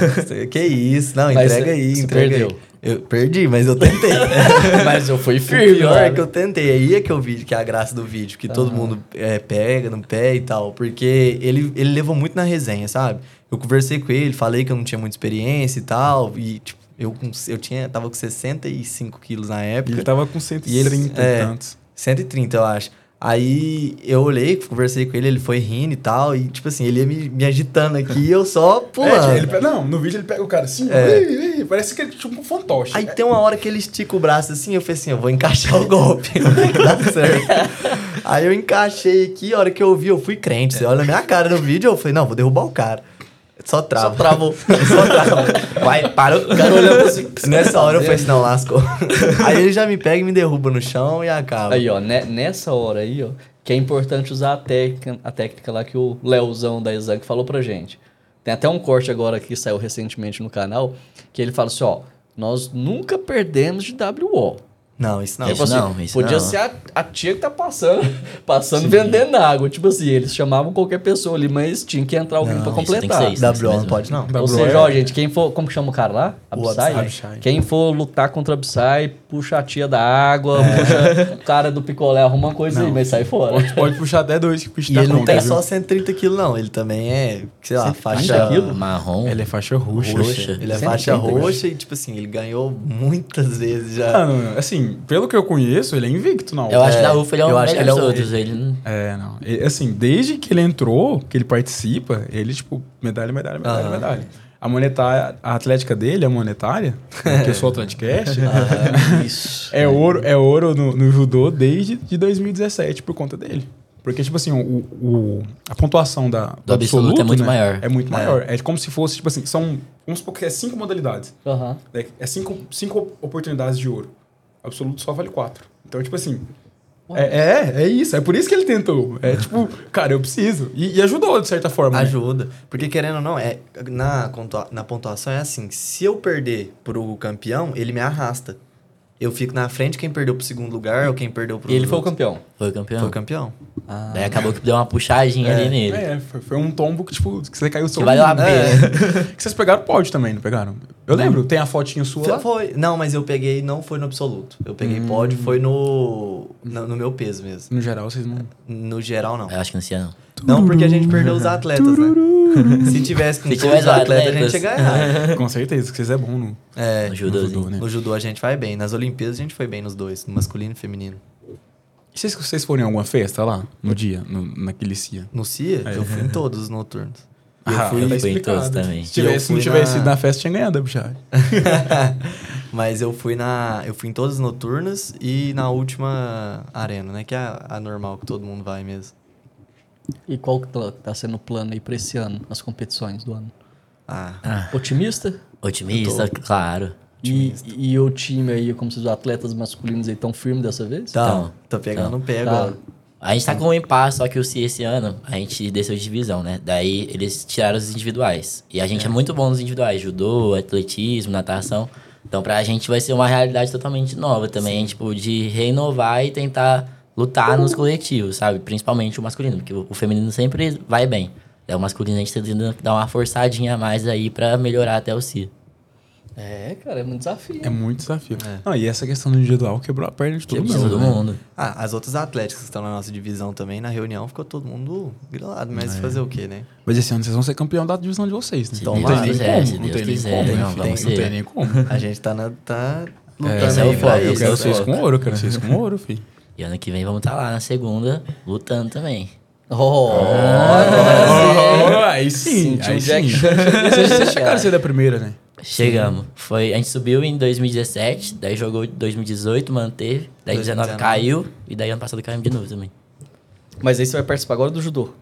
Speaker 3: que isso? Não,
Speaker 1: Mas
Speaker 3: entrega
Speaker 1: você-
Speaker 3: aí,
Speaker 1: você
Speaker 3: entrega
Speaker 1: perdeu.
Speaker 3: aí. Eu perdi, mas eu tentei.
Speaker 1: Mas eu fui
Speaker 3: O
Speaker 1: firme,
Speaker 3: pior é que eu tentei. Aí é que eu vi que é a graça do vídeo, que todo mundo é, pega no pé e tal. Porque ele, ele levou muito na resenha, sabe? Eu conversei com ele, falei que eu não tinha muita experiência e tal. E, tipo, eu, eu tinha, tava com 65 quilos na época.
Speaker 2: Ele tava com
Speaker 3: E
Speaker 2: 130
Speaker 3: ele-
Speaker 2: e
Speaker 3: é.
Speaker 2: tantos.
Speaker 3: 130, eu acho. Aí eu olhei, conversei com ele, ele foi rindo e tal. E, tipo assim, ele ia me, me agitando aqui e eu só pulando.
Speaker 2: É, ele, pe- não, no vídeo ele pega o cara assim,
Speaker 3: É.
Speaker 2: ei, ei, parece que ele é tipo um fantoche.
Speaker 3: Aí tem uma hora que ele estica o braço assim, eu falei assim, eu vou encaixar o golpe, dá certo. Aí eu encaixei aqui, a hora que eu vi, eu fui crente. Você olha a minha cara no vídeo, eu falei, não, vou derrubar o cara. Só trava.
Speaker 1: Só travou.
Speaker 3: Só trava.
Speaker 4: Vai, o
Speaker 1: O cara olhando assim. "O que você
Speaker 3: Nessa
Speaker 1: tá
Speaker 3: hora eu falei assim,
Speaker 1: fazendo?"
Speaker 3: não, lascou. Aí ele já me pega e me derruba no chão e acaba.
Speaker 1: Aí, ó, ne- nessa hora aí, ó, que é importante usar a técnica, a técnica lá que o Leozão da Exanc falou pra gente. Tem até um corte agora que saiu recentemente no canal, que ele fala assim, ó, nós nunca perdemos de WO.
Speaker 3: Não, isso não.
Speaker 4: Isso
Speaker 1: Tipo assim,
Speaker 4: isso
Speaker 1: podia
Speaker 4: não.
Speaker 1: ser a, a tia que tá passando, passando vendendo água. Tipo assim, eles chamavam qualquer pessoa ali, mas tinha que entrar alguém
Speaker 3: Não,
Speaker 4: isso que
Speaker 1: completar.
Speaker 4: ser isso.
Speaker 3: WO não pode, não.
Speaker 1: Ou seja,
Speaker 2: é-
Speaker 1: ó, gente, quem for. Como que chama o cara lá? Absai?
Speaker 2: Absai.
Speaker 1: Quem for lutar contra o Absai, puxa a tia da água,
Speaker 3: É.
Speaker 1: puxa o cara do picolé, arruma uma coisa aí, mas sai fora.
Speaker 2: Pode puxar até dois que o bicho
Speaker 3: E ele não
Speaker 2: conta,
Speaker 3: tem
Speaker 2: viu?
Speaker 3: só 130 quilos, não. Ele também é, sei lá,
Speaker 1: 130
Speaker 3: faixa...
Speaker 1: quilos?
Speaker 4: Marrom.
Speaker 2: Ele é faixa roxa.
Speaker 4: Roxa.
Speaker 3: Ele é
Speaker 1: 130
Speaker 3: faixa
Speaker 1: quilos.
Speaker 3: roxa e, tipo assim, ele ganhou muitas vezes já.
Speaker 2: Mano, assim, pelo que eu conheço, ele é invicto, não.
Speaker 4: Eu acho que
Speaker 3: É,
Speaker 4: da UFA ele é
Speaker 3: que ele é
Speaker 4: dos
Speaker 3: o-
Speaker 4: outros. Ele não-
Speaker 2: É, não. E, assim, desde que ele entrou, que ele participa, ele, tipo, medalha, medalha, medalha,
Speaker 3: Aham.
Speaker 2: medalha. A monetária, a atlética dele, a monetária, né, que eu sou atleticast,
Speaker 1: Isso.
Speaker 2: é ouro, é ouro no, no judô desde de 2017 por conta dele. Porque, tipo assim, o, o- a pontuação da, do,
Speaker 4: absoluto é muito
Speaker 2: né,
Speaker 4: maior.
Speaker 2: É muito maior. É como se fosse, tipo assim, são, vamos supor que é cinco modalidades.
Speaker 1: Aham.
Speaker 2: É, é cinco, cinco oportunidades de ouro. Absoluto só vale quatro. Então, tipo assim. É, é, é isso. É por isso que ele tentou. É tipo, cara, eu preciso. E, e ajudou, de certa forma. né?
Speaker 3: Ajuda. Porque querendo ou não, é, na, na pontuação é assim: se eu perder pro campeão, ele me arrasta. Eu fico na frente, quem perdeu pro segundo lugar ou quem perdeu pro.
Speaker 1: E ele foi o campeão.
Speaker 4: Foi o campeão.
Speaker 3: Foi o campeão.
Speaker 1: Ah.
Speaker 4: Daí acabou que deu uma puxadinha ali nele.
Speaker 2: É, foi, foi um tombo que, tipo, que você caiu
Speaker 4: Que valeu a pena.
Speaker 2: Que vocês pegaram pódio também, não pegaram? Eu lembro, tem a fotinha sua lá.
Speaker 3: Foi. Não, mas eu peguei, não foi no absoluto. Eu peguei pódio, foi no, no. no meu peso mesmo.
Speaker 2: No geral, vocês não.
Speaker 3: No geral, não.
Speaker 4: Eu acho que não sei não.
Speaker 3: Não, porque a gente perdeu os atletas, né? Se tivesse com
Speaker 4: Se
Speaker 3: todos os atletas, a
Speaker 4: atletas.
Speaker 3: gente ia ganhar.
Speaker 2: Com certeza, que vocês é bom no,
Speaker 3: É,
Speaker 4: No judôzinho.
Speaker 2: né?
Speaker 3: no judô a gente vai bem. Nas Olimpíadas a gente foi bem nos dois, no masculino e feminino.
Speaker 2: E vocês, vocês foram em alguma festa lá, no dia, no, naquele CIA?
Speaker 3: No CIA, eu fui em todos os noturnos. Eu
Speaker 2: Ah,
Speaker 3: fui,
Speaker 2: tá
Speaker 4: fui em todos também.
Speaker 2: Se tivesse,
Speaker 3: Eu
Speaker 2: se não tivesse
Speaker 3: na-
Speaker 2: ido na festa, tinha ganhado a
Speaker 3: mas eu fui na. Eu fui em todas as noturnas e na última arena, né? Que é a, a normal que todo mundo vai mesmo.
Speaker 1: E qual que tá, tá sendo o plano aí pra esse ano, nas competições do ano?
Speaker 3: Ah,
Speaker 4: Ah,
Speaker 1: Otimista?
Speaker 4: otimista, claro.
Speaker 1: E, e o time aí, como se os atletas masculinos aí tão firmes dessa vez?
Speaker 3: tá.
Speaker 4: Então,
Speaker 3: tô pegando
Speaker 4: então.
Speaker 3: o pé
Speaker 1: Tá.
Speaker 3: agora.
Speaker 4: A gente tá com um impasse, só que o CIE esse ano, a gente desceu de divisão, né? Daí eles tiraram os individuais. E a gente é, muito bom nos individuais, judô, atletismo, natação. Então pra gente vai ser uma realidade totalmente nova também, tipo, de renovar e tentar lutar nos coletivos, sabe? Principalmente o masculino, porque o o feminino sempre vai bem. É o masculino a gente tá tentando dar uma forçadinha a mais aí pra melhorar até o CIE.
Speaker 1: É, cara, é um desafio.
Speaker 2: É muito desafio.
Speaker 3: É.
Speaker 2: Não, e essa questão do individual quebrou a perna de todo
Speaker 4: Tipo,
Speaker 2: mundo.
Speaker 4: todo
Speaker 2: né?
Speaker 4: mundo.
Speaker 3: Ah, as outras atléticas que estão na nossa divisão também, na reunião, ficou todo mundo grilado. Mas
Speaker 2: É.
Speaker 3: fazer o quê, né?
Speaker 2: Mas esse ano vocês vão ser campeão da divisão de vocês, né?
Speaker 4: Se
Speaker 2: não
Speaker 3: Deus
Speaker 4: quiser,
Speaker 2: como. Não
Speaker 4: Deus
Speaker 2: tem nem
Speaker 4: quiser,
Speaker 2: como,
Speaker 4: não,
Speaker 2: né,
Speaker 4: vamos
Speaker 2: filho? Não
Speaker 4: ser.
Speaker 2: tem nem como.
Speaker 3: A gente tá, na, tá lutando
Speaker 2: É,
Speaker 4: Esse é o
Speaker 3: aí pra
Speaker 4: foco,
Speaker 2: eu quero
Speaker 4: é o
Speaker 2: vocês com ouro, eu quero vocês com ouro, filho.
Speaker 4: E ano que vem vamos estar lá na segunda, lutando também.
Speaker 1: Oh,
Speaker 2: Oh, aí sim,
Speaker 1: Sentiu
Speaker 2: aí
Speaker 1: o Jack
Speaker 2: sim.
Speaker 1: Chegando
Speaker 2: Vocês chegaram a ser da primeira, né?
Speaker 4: Chegamos. Foi, a gente subiu em 2017, daí jogou em 2018, manteve, daí 2019
Speaker 3: 2019
Speaker 4: caiu, e daí ano passado caímos de novo também.
Speaker 1: Mas aí você vai participar agora do judô.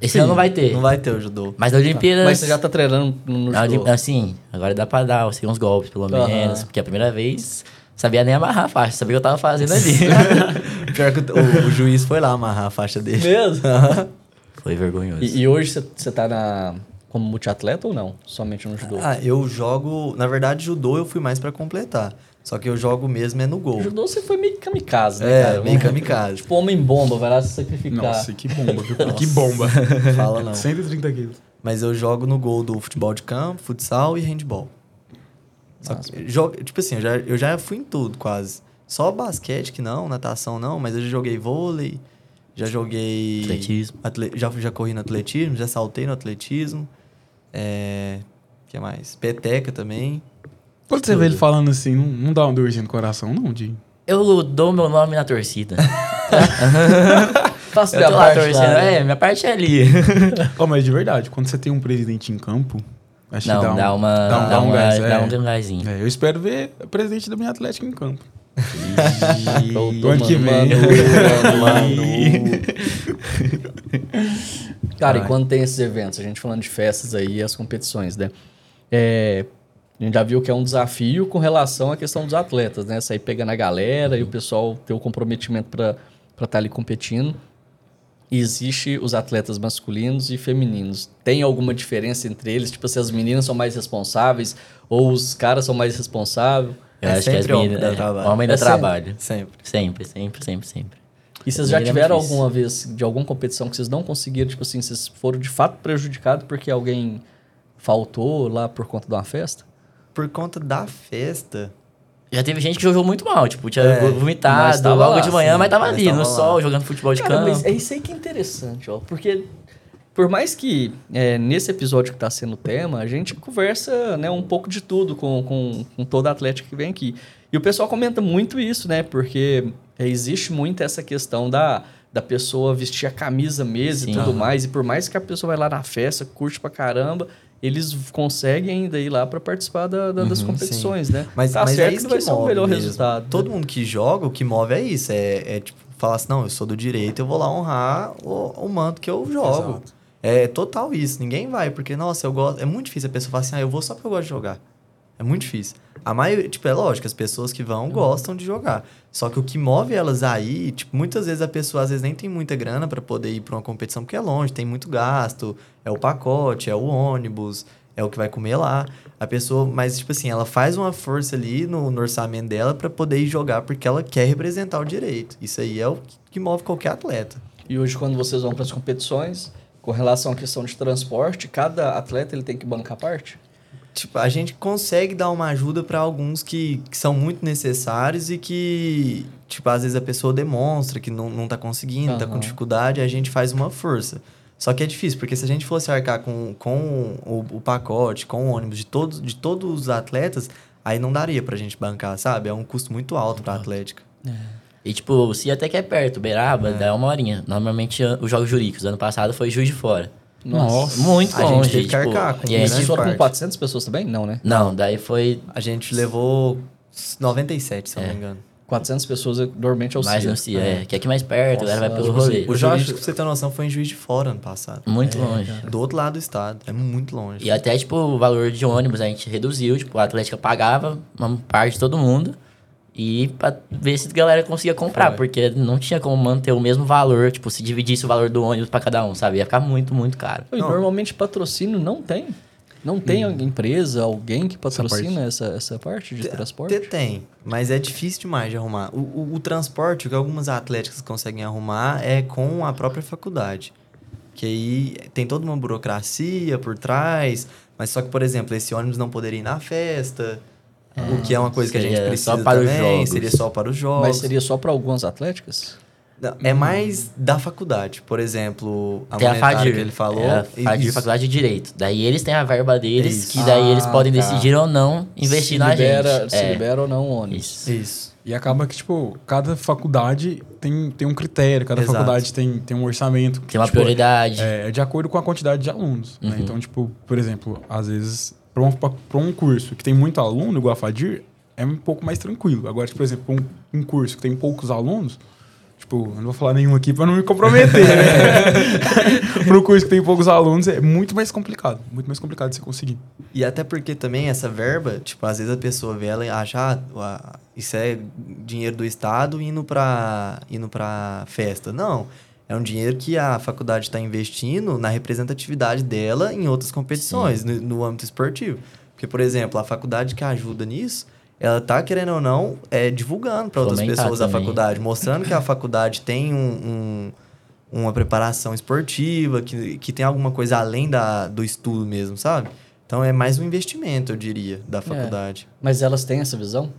Speaker 4: Esse ano não vai ter.
Speaker 3: Não vai ter o judô.
Speaker 4: Mas na Olimpíada.
Speaker 1: Mas você já tá treinando no
Speaker 4: na
Speaker 1: judô.
Speaker 4: Assim, agora dá pra dar assim, uns golpes, pelo menos. Porque a primeira vez, sabia nem amarrar a faixa, sabia o que eu tava fazendo ali.
Speaker 3: Pior que o, o- juiz foi lá amarrar a faixa dele.
Speaker 1: Mesmo?
Speaker 4: Foi vergonhoso.
Speaker 1: E, e hoje você- tá na, como multiatleta ou não? Somente no judô?
Speaker 3: Ah, eu jogo. Na verdade, judô eu fui mais pra completar. Só que eu jogo mesmo é no gol.
Speaker 1: Judô você foi meio kamikaze, né,
Speaker 3: É,
Speaker 1: cara?
Speaker 3: meio kamikaze.
Speaker 1: Tipo, homem-bomba, vai lá se sacrificar.
Speaker 2: Nossa, que bomba, viu? que bomba.
Speaker 3: Fala não.
Speaker 2: 130 quilos.
Speaker 3: Mas eu jogo no gol do futebol de campo, futsal e handball. Só que, jogo, tipo assim, eu já, eu já fui em tudo quase. Só basquete que não, natação não, mas eu já joguei vôlei, já joguei.
Speaker 4: Atletismo.
Speaker 3: atle- já, já corri no atletismo, já saltei no atletismo. É. O que mais? Peteca também.
Speaker 2: Quando você vê ele falando assim, não, não dá uma dorzinha no coração, não, Di?
Speaker 4: Eu dou meu nome na torcida.
Speaker 1: Faço minha parte
Speaker 4: torcendo.
Speaker 1: lá, né?
Speaker 4: É, minha parte é ali.
Speaker 2: Oh, mas de verdade, quando você tem um presidente em campo, acho
Speaker 4: Não,
Speaker 2: que dá, um,
Speaker 4: dá uma.
Speaker 2: dá um,
Speaker 4: Dá,
Speaker 2: um gás.
Speaker 4: dá
Speaker 2: é.
Speaker 4: um gásinho.
Speaker 2: É, eu espero ver o presidente da minha Atlética em campo. Do ano que vem.
Speaker 1: mano. Cara,
Speaker 2: Ai.
Speaker 1: e quando tem esses eventos, a gente falando de festas aí e as competições, né? É, a gente já viu que é um desafio com relação à questão dos atletas, né? Sair pegando a galera e o pessoal ter o comprometimento para estar ali competindo. Existe os atletas masculinos e femininos. Tem alguma diferença entre eles? Tipo, se as meninas são mais responsáveis ou os caras são mais responsáveis?
Speaker 4: Eu
Speaker 3: É
Speaker 4: acho que as
Speaker 3: sempre homem
Speaker 4: meninas.
Speaker 3: dá
Speaker 4: é,
Speaker 3: trabalho.
Speaker 4: Homem dá
Speaker 1: É sempre.
Speaker 4: trabalho.
Speaker 3: Sempre.
Speaker 4: Sempre, sempre, sempre, sempre.
Speaker 1: E vocês já
Speaker 4: é
Speaker 1: tiveram alguma vez de alguma competição que vocês não conseguiram, tipo assim, vocês foram de fato prejudicados porque alguém faltou lá por conta de uma festa?
Speaker 3: Por conta da festa.
Speaker 4: Já teve gente que jogou muito mal, tipo, tinha
Speaker 3: É,
Speaker 4: vomitado
Speaker 1: tava
Speaker 4: logo
Speaker 1: lá,
Speaker 4: de manhã,
Speaker 3: sim,
Speaker 4: mas tava ali
Speaker 3: tava
Speaker 4: no
Speaker 3: lá.
Speaker 4: sol, jogando futebol de
Speaker 1: Cara,
Speaker 4: campo.
Speaker 1: mas é isso aí que é interessante, ó. Porque por mais que é, nesse episódio que tá sendo o tema, a gente conversa né, um pouco de tudo com, com, com toda a atlética que vem aqui. E o pessoal comenta muito isso, né? Porque existe muito essa questão da, da pessoa vestir a camisa mesmo e tudo mais. E por mais que a pessoa vai lá na festa, curte pra caramba, eles conseguem ainda ir lá pra participar da- da- das
Speaker 3: Uhum,
Speaker 1: competições, né?
Speaker 3: Mas,
Speaker 1: tá
Speaker 3: mas
Speaker 1: certo
Speaker 3: é
Speaker 1: que
Speaker 3: isso
Speaker 1: vai
Speaker 3: que
Speaker 1: ser o
Speaker 3: move
Speaker 1: melhor
Speaker 3: mesmo.
Speaker 1: resultado. né?
Speaker 3: Todo mundo que joga, o que move é isso. É, é tipo, falar assim, não, eu sou do direito, eu vou lá honrar o, o manto que eu jogo.
Speaker 2: Exato.
Speaker 3: É total isso. Ninguém vai, porque, nossa, eu gosto. É muito difícil a pessoa falar assim, ah, eu vou só porque eu gosto de jogar. É muito difícil. A maioria, tipo, é lógico, as pessoas que vão gostam de jogar. Só que o que move elas aí, tipo, muitas vezes a pessoa às vezes nem tem muita grana pra poder ir pra uma competição porque é longe, tem muito gasto, é o pacote, é o ônibus, é o que vai comer lá. A pessoa, mas tipo assim, ela faz uma força ali no, no orçamento dela pra poder ir jogar porque ela quer representar o direito. Isso aí é o que move qualquer atleta.
Speaker 1: E hoje, quando vocês vão para as competições, com relação à questão de transporte, cada atleta ele tem que bancar parte?
Speaker 3: Tipo, a gente consegue dar uma ajuda para alguns que, que são muito necessários e que, tipo, às vezes a pessoa demonstra que não, não tá conseguindo, tá com dificuldade, a gente faz uma força. Só que é difícil, porque se a gente fosse arcar com, com o, o pacote, com o ônibus de todos, de todos os atletas, aí não daria pra gente bancar, sabe? É um custo muito alto pra Atlética.
Speaker 4: E tipo, se até que é perto, Beraba, dá uma horinha. Normalmente os jogos jurídicos, ano passado foi Juiz de Fora.
Speaker 2: Nossa.
Speaker 4: Muito
Speaker 3: A gente
Speaker 4: longe.
Speaker 3: teve que
Speaker 4: tipo,
Speaker 3: arcar com
Speaker 4: e a
Speaker 1: Vocês
Speaker 4: gente...
Speaker 1: foram com
Speaker 3: parte.
Speaker 1: 400 pessoas também? Não, né?
Speaker 4: Não, daí foi
Speaker 3: A gente levou 97, se eu não
Speaker 4: É.
Speaker 3: me engano.
Speaker 1: 400 pessoas normalmente é o
Speaker 4: mais
Speaker 1: CIA.
Speaker 4: no CIA, é. Que é aqui mais perto, a galera vai pelo
Speaker 1: tipo
Speaker 4: rolê.
Speaker 3: O Jorge, pra você ter noção, foi em Juiz de Fora ano passado.
Speaker 4: Muito longe.
Speaker 3: Do outro lado do estado. É muito longe.
Speaker 4: E até, tipo, o valor de ônibus a gente reduziu. Tipo, a Atlética pagava uma parte de todo mundo. E pra ver se a galera conseguia comprar.
Speaker 2: Foi.
Speaker 4: Porque não tinha como manter o mesmo valor. Tipo, se dividisse o valor do ônibus pra cada um, sabe? Ia ficar muito, muito caro.
Speaker 1: E
Speaker 3: Não.
Speaker 1: normalmente patrocínio não tem. Não tem
Speaker 3: Hum.
Speaker 1: empresa, alguém que patrocina essa, essa parte de transporte?
Speaker 3: Te- Tem, mas é difícil demais de arrumar. O, o, o transporte, o que algumas atléticas conseguem arrumar é com a própria faculdade. Que aí tem toda uma burocracia por trás, mas só que, por exemplo, esse ônibus não poderia ir na festa, o que é uma coisa que a gente precisa
Speaker 4: só para os
Speaker 3: também,
Speaker 4: jogos.
Speaker 3: seria só para os jogos.
Speaker 1: Mas seria só para algumas atléticas?
Speaker 3: Não, É mais da faculdade. Por exemplo, a
Speaker 4: Tem a FADIR.
Speaker 3: que ele falou.
Speaker 4: É a FADIR. Faculdade de Direito. Daí eles têm a verba deles,
Speaker 3: Isso.
Speaker 4: que daí eles
Speaker 1: Ah,
Speaker 4: podem
Speaker 1: tá.
Speaker 4: decidir ou não investir
Speaker 1: se
Speaker 4: na
Speaker 1: libera,
Speaker 4: gente.
Speaker 1: Se
Speaker 4: É,
Speaker 1: libera ou não o ônibus.
Speaker 4: Isso.
Speaker 3: Isso.
Speaker 2: E acaba que, tipo, cada faculdade tem, tem um critério, cada
Speaker 3: Exato.
Speaker 2: faculdade tem, tem um orçamento.
Speaker 4: Tem uma
Speaker 2: tipo,
Speaker 4: prioridade.
Speaker 2: É, é de acordo com a quantidade de alunos. né?
Speaker 4: Uhum.
Speaker 2: Então, tipo, por exemplo, às vezes, para um, pra- um curso que tem muito aluno, igual a FADIR, é um pouco mais tranquilo. Agora, tipo, por exemplo, um, um curso que tem poucos alunos, tipo, eu não vou falar nenhum aqui para não me comprometer, né? para um curso que tem poucos alunos, é muito mais complicado. Muito mais complicado de você conseguir.
Speaker 3: E até porque também essa verba, tipo, às vezes a pessoa vê ela e acha, ah, isso é dinheiro do Estado indo pra, indo pra festa. Não. É um dinheiro que a faculdade está investindo na representatividade dela em outras competições, no, no âmbito esportivo. Porque, por exemplo, a faculdade que ajuda nisso, ela tá, querendo ou não, é, divulgando para outras pessoas
Speaker 4: também.
Speaker 3: faculdade, mostrando que a faculdade tem um- um, uma preparação esportiva, que, que tem alguma coisa além da, do estudo mesmo, sabe? Então é mais um investimento, eu diria, da faculdade.
Speaker 1: Mas elas têm essa visão?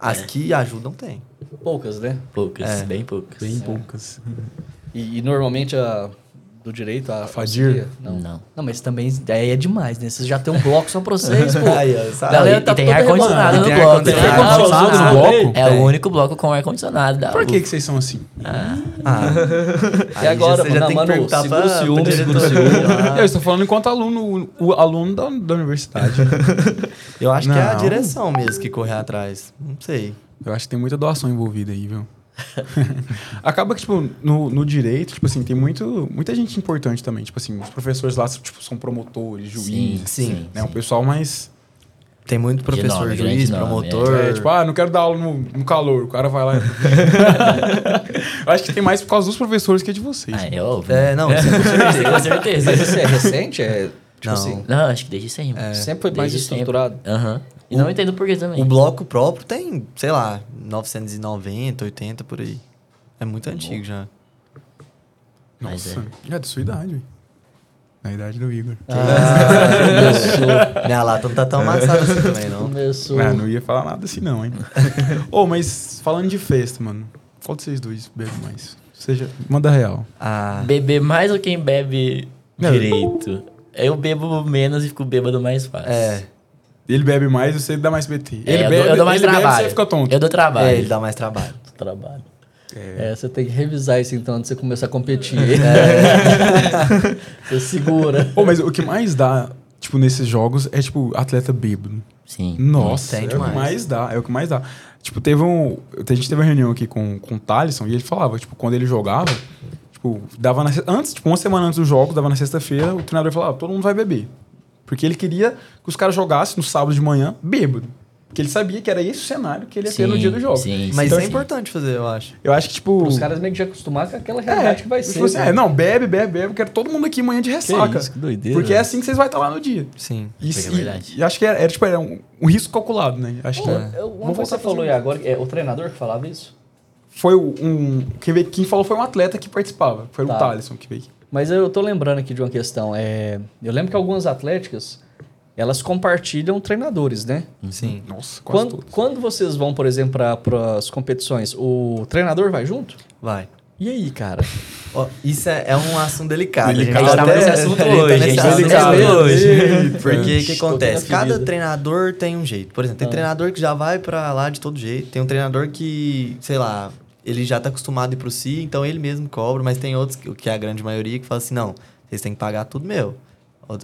Speaker 3: As que ajudam tem.
Speaker 1: Poucas, né?
Speaker 4: Poucas,
Speaker 3: É.
Speaker 4: bem poucas.
Speaker 2: Bem poucas.
Speaker 1: E, e normalmente a do direito, a
Speaker 2: Fadir?
Speaker 1: auxilia? Não.
Speaker 4: Não.
Speaker 1: Não, mas também aí é demais, né? Vocês já tem um bloco só pra vocês, pô.
Speaker 3: Aí?
Speaker 1: Galera
Speaker 4: e
Speaker 1: tá
Speaker 4: tem
Speaker 1: toda
Speaker 4: ar-condicionado no
Speaker 3: Tem
Speaker 4: bloco. né?
Speaker 2: ar-condicionado no bloco?
Speaker 4: É
Speaker 3: Tem.
Speaker 4: o único bloco com ar-condicionado da
Speaker 2: Por que, que vocês são assim?
Speaker 3: Ah,
Speaker 1: E agora,
Speaker 3: você já
Speaker 1: mano,
Speaker 3: tem que
Speaker 1: mano,
Speaker 3: perguntar
Speaker 1: segura
Speaker 3: pra-
Speaker 1: o ciúme, segura o ciúme.
Speaker 2: Eu estou falando enquanto aluno, o, aluno da, da universidade.
Speaker 3: Eu acho que é a direção mesmo que correr atrás. Não sei.
Speaker 2: Eu acho que tem muita doação envolvida aí, viu? Acaba que, tipo, no, no direito, tipo assim, tem muito, muita gente importante também. Tipo assim, os professores lá tipo, são promotores, juízes,
Speaker 3: sim,
Speaker 2: né? Um pessoal mais...
Speaker 3: Tem muito professor,
Speaker 4: nome,
Speaker 3: juiz,
Speaker 4: nome,
Speaker 3: promotor.
Speaker 2: É, tipo, ah, não quero dar aula no, no calor. O cara vai lá... e- Eu acho que tem mais por causa dos professores que de vocês.
Speaker 4: Ah, é óbvio.
Speaker 3: É, não,
Speaker 4: Com
Speaker 1: Mas
Speaker 4: certeza.
Speaker 1: isso é recente? É, tipo
Speaker 3: Não.
Speaker 1: assim,
Speaker 4: Não, acho que desde sempre.
Speaker 1: sempre foi mais estruturado.
Speaker 4: Aham. E não entendo por que também.
Speaker 3: o bloco próprio tem, sei lá, 990, 80 por aí. É muito antigo já.
Speaker 4: Mas
Speaker 2: Nossa, é. da sua idade, velho. Na idade do Igor.
Speaker 1: Começou.
Speaker 3: Minha lata não tá tão amassada assim também, não.
Speaker 1: Começou.
Speaker 2: Ah, não ia falar nada assim não, hein? Ô, mas falando de festa, mano. Qual de vocês dois bebe mais? Seja, manda real.
Speaker 3: Ah,
Speaker 4: Beber mais ou quem bebe
Speaker 2: Não.
Speaker 4: direito? Eu bebo menos e fico bêbado mais fácil.
Speaker 3: é.
Speaker 2: Ele bebe mais, você dá mais BT.
Speaker 4: É,
Speaker 2: Ele
Speaker 4: eu,
Speaker 2: bebe,
Speaker 4: dou, eu dou mais
Speaker 2: ele bebe,
Speaker 4: trabalho.
Speaker 2: você fica tonto.
Speaker 4: Eu dou trabalho.
Speaker 3: É, ele dá mais trabalho.
Speaker 1: Trabalho. É, você tem que revisar isso então antes de você começar a competir. você segura.
Speaker 2: Ô, mas o que mais dá, tipo, nesses jogos é, tipo, atleta bêbado.
Speaker 4: Sim.
Speaker 2: Nossa, é o
Speaker 3: demais.
Speaker 2: que mais dá, é o que mais dá. Tipo, teve um... A gente teve uma reunião aqui com, com o Thalisson e ele falava, tipo, quando ele jogava, tipo, dava na... Antes, tipo, uma semana antes do jogo, dava na sexta-feira, o treinador falava, todo mundo vai beber. Porque ele queria que os caras jogassem no sábado de manhã bêbado. Porque ele sabia que era esse o cenário que ele ia ter no
Speaker 4: Sim,
Speaker 2: dia do jogo.
Speaker 4: sim,
Speaker 3: Mas
Speaker 2: Então,
Speaker 3: isso é
Speaker 2: tipo,
Speaker 3: importante fazer, eu acho.
Speaker 2: Eu acho que, tipo...
Speaker 1: Os caras meio que já acostumaram com aquela realidade que vai
Speaker 2: tipo
Speaker 1: ser.
Speaker 2: assim,
Speaker 1: né?
Speaker 2: é, não, bebe, bebe, bebe. Eu quero todo mundo aqui amanhã de ressaca.
Speaker 1: isso, que doideira,
Speaker 2: Porque é assim que vocês vão estar lá no dia.
Speaker 3: Sim.
Speaker 2: E,
Speaker 4: É verdade.
Speaker 2: e- e acho que era, era, tipo, era um, um risco calculado, né? Acho que
Speaker 1: Pô,
Speaker 2: é.
Speaker 1: eu-
Speaker 2: Vamos
Speaker 1: Uma coisa que
Speaker 2: voltar
Speaker 1: você
Speaker 2: a
Speaker 1: falou aí agora, é o treinador que falava isso?
Speaker 2: Foi um. Quem, veio, quem falou foi um atleta que participava. Foi
Speaker 1: Tá.
Speaker 2: o Thalisson que veio.
Speaker 1: Mas eu tô lembrando aqui de uma questão. É, eu lembro que algumas atléticas, elas compartilham treinadores, né?
Speaker 3: Sim.
Speaker 2: Nossa, quase
Speaker 1: Quando,
Speaker 2: todos.
Speaker 1: quando vocês vão, por exemplo, para as competições, o treinador vai junto?
Speaker 3: Vai.
Speaker 1: E aí, cara?
Speaker 3: Ó, isso é, é um assunto delicado.
Speaker 2: Delicado.
Speaker 3: A gente
Speaker 4: tá nesse assunto
Speaker 3: tá
Speaker 4: hoje,
Speaker 3: nesse
Speaker 4: a gente tá
Speaker 3: assunto
Speaker 4: nesse assunto
Speaker 3: hoje. Porque o que acontece? Cada treinador tem um jeito. Por exemplo, tem
Speaker 1: Ah.
Speaker 3: treinador que já vai pra lá de todo jeito. Tem um treinador que, sei lá, ele já tá acostumado a ir pro si, então ele mesmo cobra. Mas tem outros, que que é a grande maioria, que fala assim, não, vocês têm que pagar tudo meu.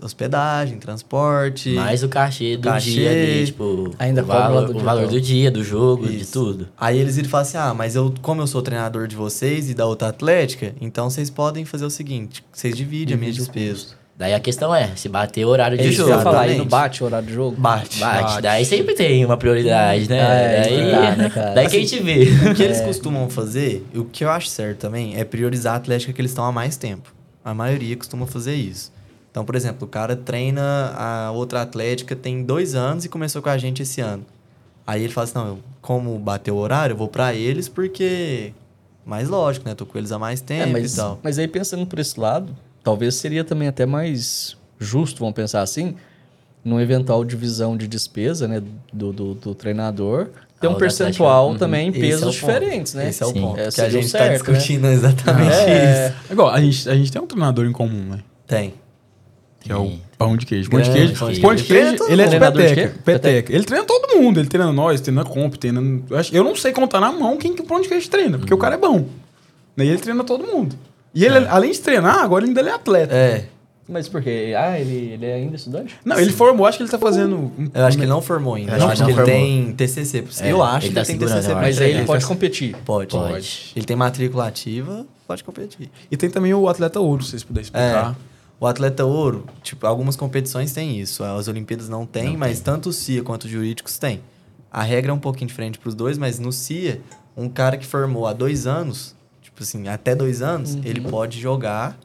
Speaker 3: Hospedagem, transporte...
Speaker 4: Mais o cachê do
Speaker 3: Cachê.
Speaker 4: dia ali, tipo,
Speaker 1: Ainda
Speaker 4: o, valor,
Speaker 1: do
Speaker 4: o
Speaker 1: dia,
Speaker 4: valor do dia, do jogo, de
Speaker 3: Isso.
Speaker 4: tudo.
Speaker 3: Aí eles viram e falam assim: ah, mas eu, como eu sou treinador de vocês e da outra atlética, então vocês podem fazer o seguinte: vocês dividem a minha
Speaker 1: Divide o
Speaker 3: despesa.
Speaker 4: Daí a questão é, se bater o horário
Speaker 1: É
Speaker 4: de
Speaker 1: eu
Speaker 4: jogo,
Speaker 1: falar, aí
Speaker 3: exatamente.
Speaker 1: bate o horário de jogo?
Speaker 3: Bate.
Speaker 4: bate,
Speaker 2: Bate.
Speaker 4: daí sempre tem uma prioridade, né?
Speaker 1: É,
Speaker 4: daí,
Speaker 1: tá, né, cara?
Speaker 4: daí que a gente vê.
Speaker 3: O que eles costumam fazer, e o que eu acho certo também, é priorizar a atlética que eles estão há mais tempo. A maioria costuma fazer isso. Então, por exemplo, o cara treina a outra atlética tem dois anos e começou com a gente esse ano. Aí ele fala assim: não, como bateu o horário, eu vou pra eles porque. Mais lógico, né? Tô com eles há mais
Speaker 1: É,
Speaker 3: tempo
Speaker 1: mas,
Speaker 3: e tal.
Speaker 1: mas aí pensando por esse lado, talvez seria também até mais justo, vamos pensar assim, numa eventual divisão de despesa, né, do, do, do treinador, ter
Speaker 4: Ah,
Speaker 1: um
Speaker 4: da
Speaker 1: percentual
Speaker 4: Atlético.
Speaker 1: também em
Speaker 3: Esse
Speaker 1: pesos
Speaker 3: é
Speaker 1: diferentes, né?
Speaker 3: Esse é o
Speaker 4: Sim.
Speaker 3: ponto.
Speaker 1: É,
Speaker 3: que a gente tá
Speaker 1: certo, né?
Speaker 3: discutindo exatamente
Speaker 1: É.
Speaker 3: isso.
Speaker 2: Igual, a gente, a gente tem um treinador em comum, né?
Speaker 3: Tem.
Speaker 2: Que é o
Speaker 4: Tem.
Speaker 2: pão de queijo. Pão de queijo,
Speaker 3: pão de
Speaker 2: pão de
Speaker 3: queijo.
Speaker 2: queijo,
Speaker 3: Treina
Speaker 2: ele é de.
Speaker 1: Treinador de
Speaker 2: peteca. Peteca. Ele treina todo mundo. Ele treina nós, treina comp, treina... Eu, acho- eu não sei contar na mão quem que o pão de queijo treina, porque o cara é bom. E ele treina todo mundo. E ele, além de treinar, agora ele ainda é atleta.
Speaker 3: É.
Speaker 1: Mas por quê? Ah, ele, ele é ainda estudante?
Speaker 2: Não, ele formou, acho que ele tá fazendo... um-
Speaker 3: Eu acho que ele não formou ainda.
Speaker 4: Eu acho
Speaker 3: acho
Speaker 4: que
Speaker 3: que
Speaker 4: não
Speaker 3: ele
Speaker 4: formou.
Speaker 3: tem TCC.
Speaker 4: É,
Speaker 3: eu acho
Speaker 4: ele
Speaker 3: que
Speaker 4: tá
Speaker 3: ele tem TCC.
Speaker 1: Mas aí ele pode competir.
Speaker 3: Pode.
Speaker 4: Pode.
Speaker 3: Ele tem matrícula ativa, pode competir.
Speaker 2: E tem também o atleta ouro, se vocês puderem explicar.
Speaker 3: É. O atleta ouro, tipo, algumas competições têm isso. As Olimpíadas não tem, mas tanto o CIA quanto os jurídicos têm. A regra é um pouquinho diferente para os dois, mas no CIA, um cara que formou há dois anos, tipo assim, até dois anos, ele pode jogar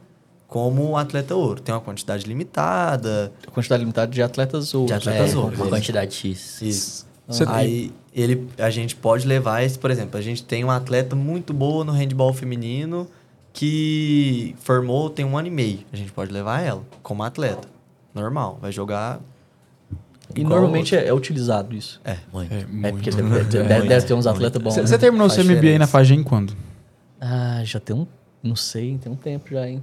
Speaker 3: como atleta ouro. Tem uma quantidade limitada.
Speaker 1: Quantidade limitada de atletas ou
Speaker 3: De atletas
Speaker 4: É,
Speaker 3: ouro.
Speaker 4: uma quantidade X.
Speaker 3: Isso.
Speaker 2: Você tem-
Speaker 3: Aí ele, a gente pode levar esse, por exemplo, a gente tem uma atleta muito boa no handball feminino que formou tem um ano e meio. A gente pode levar ela como atleta. Normal. Vai jogar.
Speaker 1: E normalmente é, é utilizado isso.
Speaker 3: É.
Speaker 4: Muito.
Speaker 2: É,
Speaker 1: É
Speaker 2: muito.
Speaker 1: porque deve, deve- deve ter uns atletas bons.
Speaker 2: Você
Speaker 1: né?
Speaker 2: terminou o seu MBA na Fagem quando?
Speaker 1: Ah, já tem um. Não sei, tem um tempo já, hein?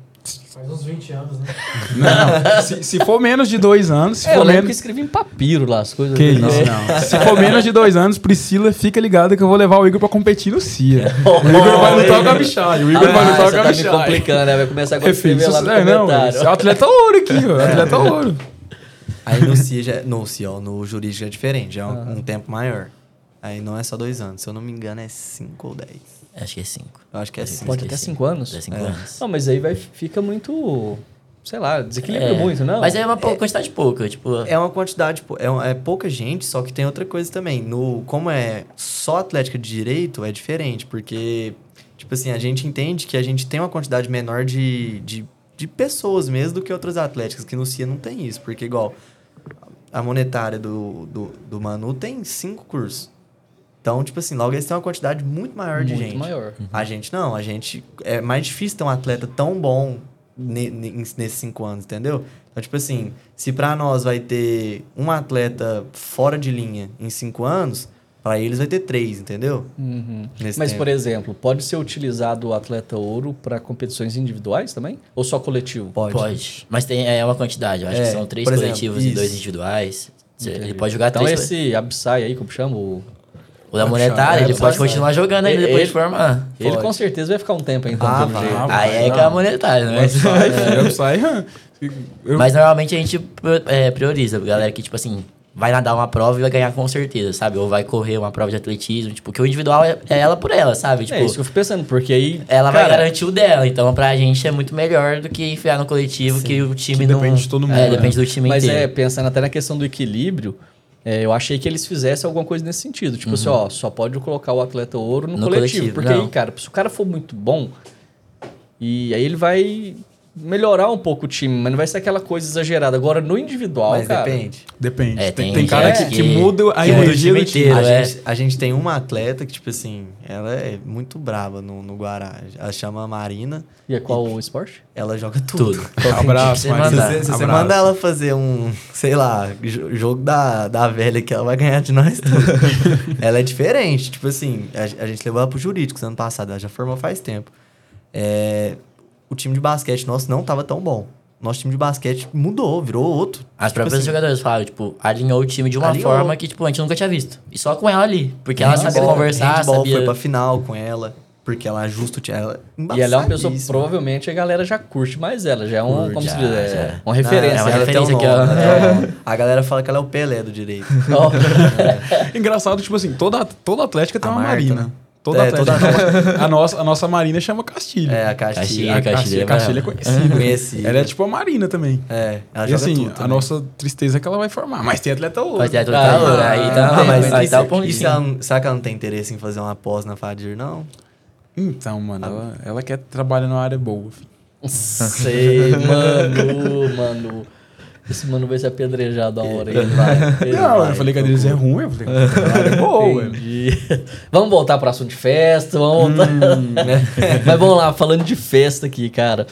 Speaker 5: Faz uns 20 anos, né?
Speaker 2: Não, se, se for menos de dois anos, se
Speaker 1: É, eu
Speaker 2: for
Speaker 1: lembro que
Speaker 2: menos...
Speaker 1: escrevi em papiro lá as coisas.
Speaker 2: Que
Speaker 1: né?
Speaker 2: isso, não. Se for menos de dois anos, Priscila, fica ligada que eu vou levar o Igor pra competir no CIA. O Igor vai lutar com a Michai. O Igor vai
Speaker 1: Ah,
Speaker 2: lutar
Speaker 1: você
Speaker 2: com a
Speaker 1: tá me complicando, né? Vai começar agora a
Speaker 2: É, filho,
Speaker 1: escrever lá no
Speaker 2: é, não, esse é o atleta ouro aqui, ó. Atleta ouro.
Speaker 3: Aí no CIA, já, no CIA, ó, no jurídico é diferente, já é um, um tempo maior. Aí não é só dois anos, se eu não me engano é cinco ou dez.
Speaker 4: Acho que é 5.
Speaker 3: Eu acho que é cinco.
Speaker 1: Pode até cinco anos?
Speaker 4: É 5
Speaker 3: É.
Speaker 4: anos.
Speaker 1: Não, mas aí vai, fica muito. Sei lá, desequilibra muito, não?
Speaker 4: Mas é uma pou- quantidade pouca, tipo...
Speaker 3: É uma quantidade, é, é pouca gente, só que tem outra coisa também. No, como é só atlética de direito, é diferente, porque, tipo assim, a gente entende que a gente tem uma quantidade menor de, de, de pessoas mesmo do que outras atléticas, que no CIA não tem isso, porque igual a monetária do, do, do Manu tem cinco cursos. Então, tipo assim, logo eles têm uma quantidade muito maior de
Speaker 1: Muito
Speaker 3: gente.
Speaker 1: maior.
Speaker 3: A gente não, a gente. É mais difícil ter um atleta tão bom ne- ne- nesses cinco anos, entendeu? Então, tipo assim, se pra nós vai ter um atleta fora de linha em cinco anos, pra eles vai ter três, entendeu?
Speaker 1: Uhum. Mas,
Speaker 3: tempo.
Speaker 1: por exemplo, pode ser utilizado o atleta ouro para competições individuais também? Ou só coletivo?
Speaker 3: Pode.
Speaker 4: Pode. Mas tem, é uma quantidade. Eu acho
Speaker 3: É,
Speaker 4: que são três
Speaker 3: por exemplo,
Speaker 4: coletivos e dois individuais.
Speaker 1: Entendi.
Speaker 4: Ele pode jogar
Speaker 1: Então
Speaker 4: três.
Speaker 1: esse Absai aí, como chama? O...
Speaker 4: O da monetária,
Speaker 2: É,
Speaker 4: ele
Speaker 2: pode
Speaker 4: continuar jogando ainda
Speaker 1: Ele-
Speaker 4: depois de formar.
Speaker 1: Ele com certeza vai ficar um tempo aí, então,
Speaker 3: Ah,
Speaker 1: pelo
Speaker 3: vai,
Speaker 1: jeito.
Speaker 2: vai.
Speaker 4: Aí é que é a monetária, né?
Speaker 2: Eu-
Speaker 4: Mas normalmente a gente é, prioriza, galera que, tipo assim, vai nadar uma prova e vai ganhar com certeza, sabe? Ou vai correr uma prova de atletismo, tipo, que o individual é, é ela por ela, sabe? Tipo,
Speaker 1: É isso que eu fico pensando, porque aí.
Speaker 4: ela vai
Speaker 1: cara,
Speaker 4: garantir o dela. Então, pra gente é muito melhor do que enfiar no coletivo que o time
Speaker 2: Que
Speaker 4: não.
Speaker 2: depende de todo mundo,
Speaker 4: É,
Speaker 2: né?
Speaker 4: depende do time
Speaker 1: Mas
Speaker 4: inteiro.
Speaker 1: é, pensando até na questão do equilíbrio, é, eu achei que eles fizessem alguma coisa nesse sentido. Tipo assim, ó, só pode colocar o atleta ouro no,
Speaker 4: No
Speaker 1: coletivo.
Speaker 4: coletivo,
Speaker 1: Porque
Speaker 4: não.
Speaker 1: aí, cara, se o cara for muito bom, e aí ele vai melhorar um pouco o time, mas não vai ser aquela coisa exagerada. Agora, no individual,
Speaker 3: Mas
Speaker 1: cara...
Speaker 3: depende.
Speaker 2: Depende.
Speaker 4: É,
Speaker 2: tem,
Speaker 4: tem
Speaker 2: tem cara
Speaker 1: gente
Speaker 2: que,
Speaker 1: que-
Speaker 2: que muda a
Speaker 4: que
Speaker 2: energia do time.
Speaker 4: inteiro.
Speaker 3: A
Speaker 4: é.
Speaker 3: gente, a gente tem uma atleta que, tipo assim, ela é muito brava no, no Guará. Ela chama Marina,
Speaker 1: E é qual o esporte?
Speaker 3: ela joga tudo.
Speaker 4: Tudo.
Speaker 2: Abraço,
Speaker 4: Se você
Speaker 2: Marina.
Speaker 4: Mandar.
Speaker 3: você, você
Speaker 2: Abraço.
Speaker 3: manda ela fazer um, sei lá, jo- jogo da, da velha que ela vai ganhar de nós tudo. ela é diferente. Tipo assim, a, a gente levou ela pro jurídico ano passado, ela já formou faz tempo. É, o time de basquete nosso não tava tão bom. Nosso time de basquete mudou, virou outro.
Speaker 4: As próprias
Speaker 3: assim,
Speaker 4: jogadoras falaram, tipo, alinhou o time de uma
Speaker 3: Alinhou.
Speaker 4: forma que, tipo, a gente nunca tinha visto. E só com ela ali. Porque ela sabia conversar,
Speaker 3: handball
Speaker 4: sabia...
Speaker 3: foi pra final com ela, porque ela ajusta o time. Ela,
Speaker 1: E ela é uma pessoa, provavelmente a galera já curte mais ela, já é um,
Speaker 4: Curte,
Speaker 1: como se diz, é, uma referência.
Speaker 4: é uma
Speaker 3: ela
Speaker 4: referência
Speaker 3: um nome,
Speaker 4: ó.
Speaker 3: ela um nome. A galera fala que ela é o Pelé do direito.
Speaker 1: Ó,
Speaker 2: Engraçado, tipo assim, toda, toda Atlética tem
Speaker 3: A
Speaker 2: uma
Speaker 3: Marta,
Speaker 2: marina.
Speaker 3: né?
Speaker 2: Toda
Speaker 3: É, toda-
Speaker 2: a, nossa, a nossa marina chama Castilho.
Speaker 3: É, a Castilha.
Speaker 4: Castilha.
Speaker 2: a
Speaker 4: Castilho
Speaker 2: Castilho,
Speaker 4: é
Speaker 2: Castilho é
Speaker 4: brava.
Speaker 2: conhecida.
Speaker 3: Conhecida.
Speaker 2: Ela é tipo a marina também.
Speaker 3: É, ela
Speaker 2: E
Speaker 3: joga
Speaker 2: assim,
Speaker 3: tudo
Speaker 2: a
Speaker 3: também.
Speaker 2: nossa tristeza é que ela vai formar. Mas tem atleta ouro.
Speaker 4: Mas tem atleta
Speaker 1: Ah,
Speaker 4: ouro, aí tá,
Speaker 3: Ah, mas
Speaker 4: aí tá o pontinho.
Speaker 3: isso ela não- será que ela não tem interesse em fazer uma pós na Fadir, não?
Speaker 2: Então, mano, ela, ela quer trabalhar numa área boa. filho.
Speaker 1: sei, mano, mano. Esse mano vai ser apedrejado a hora. Ele vai. Ele
Speaker 2: Não,
Speaker 1: vai.
Speaker 2: eu falei que a deles é ruim, eu falei que a área é boa.
Speaker 1: Entendi. Vamos voltar para assunto de festa, vamos voltar.
Speaker 2: Hum.
Speaker 1: Mas vamos lá, falando de festa aqui, cara.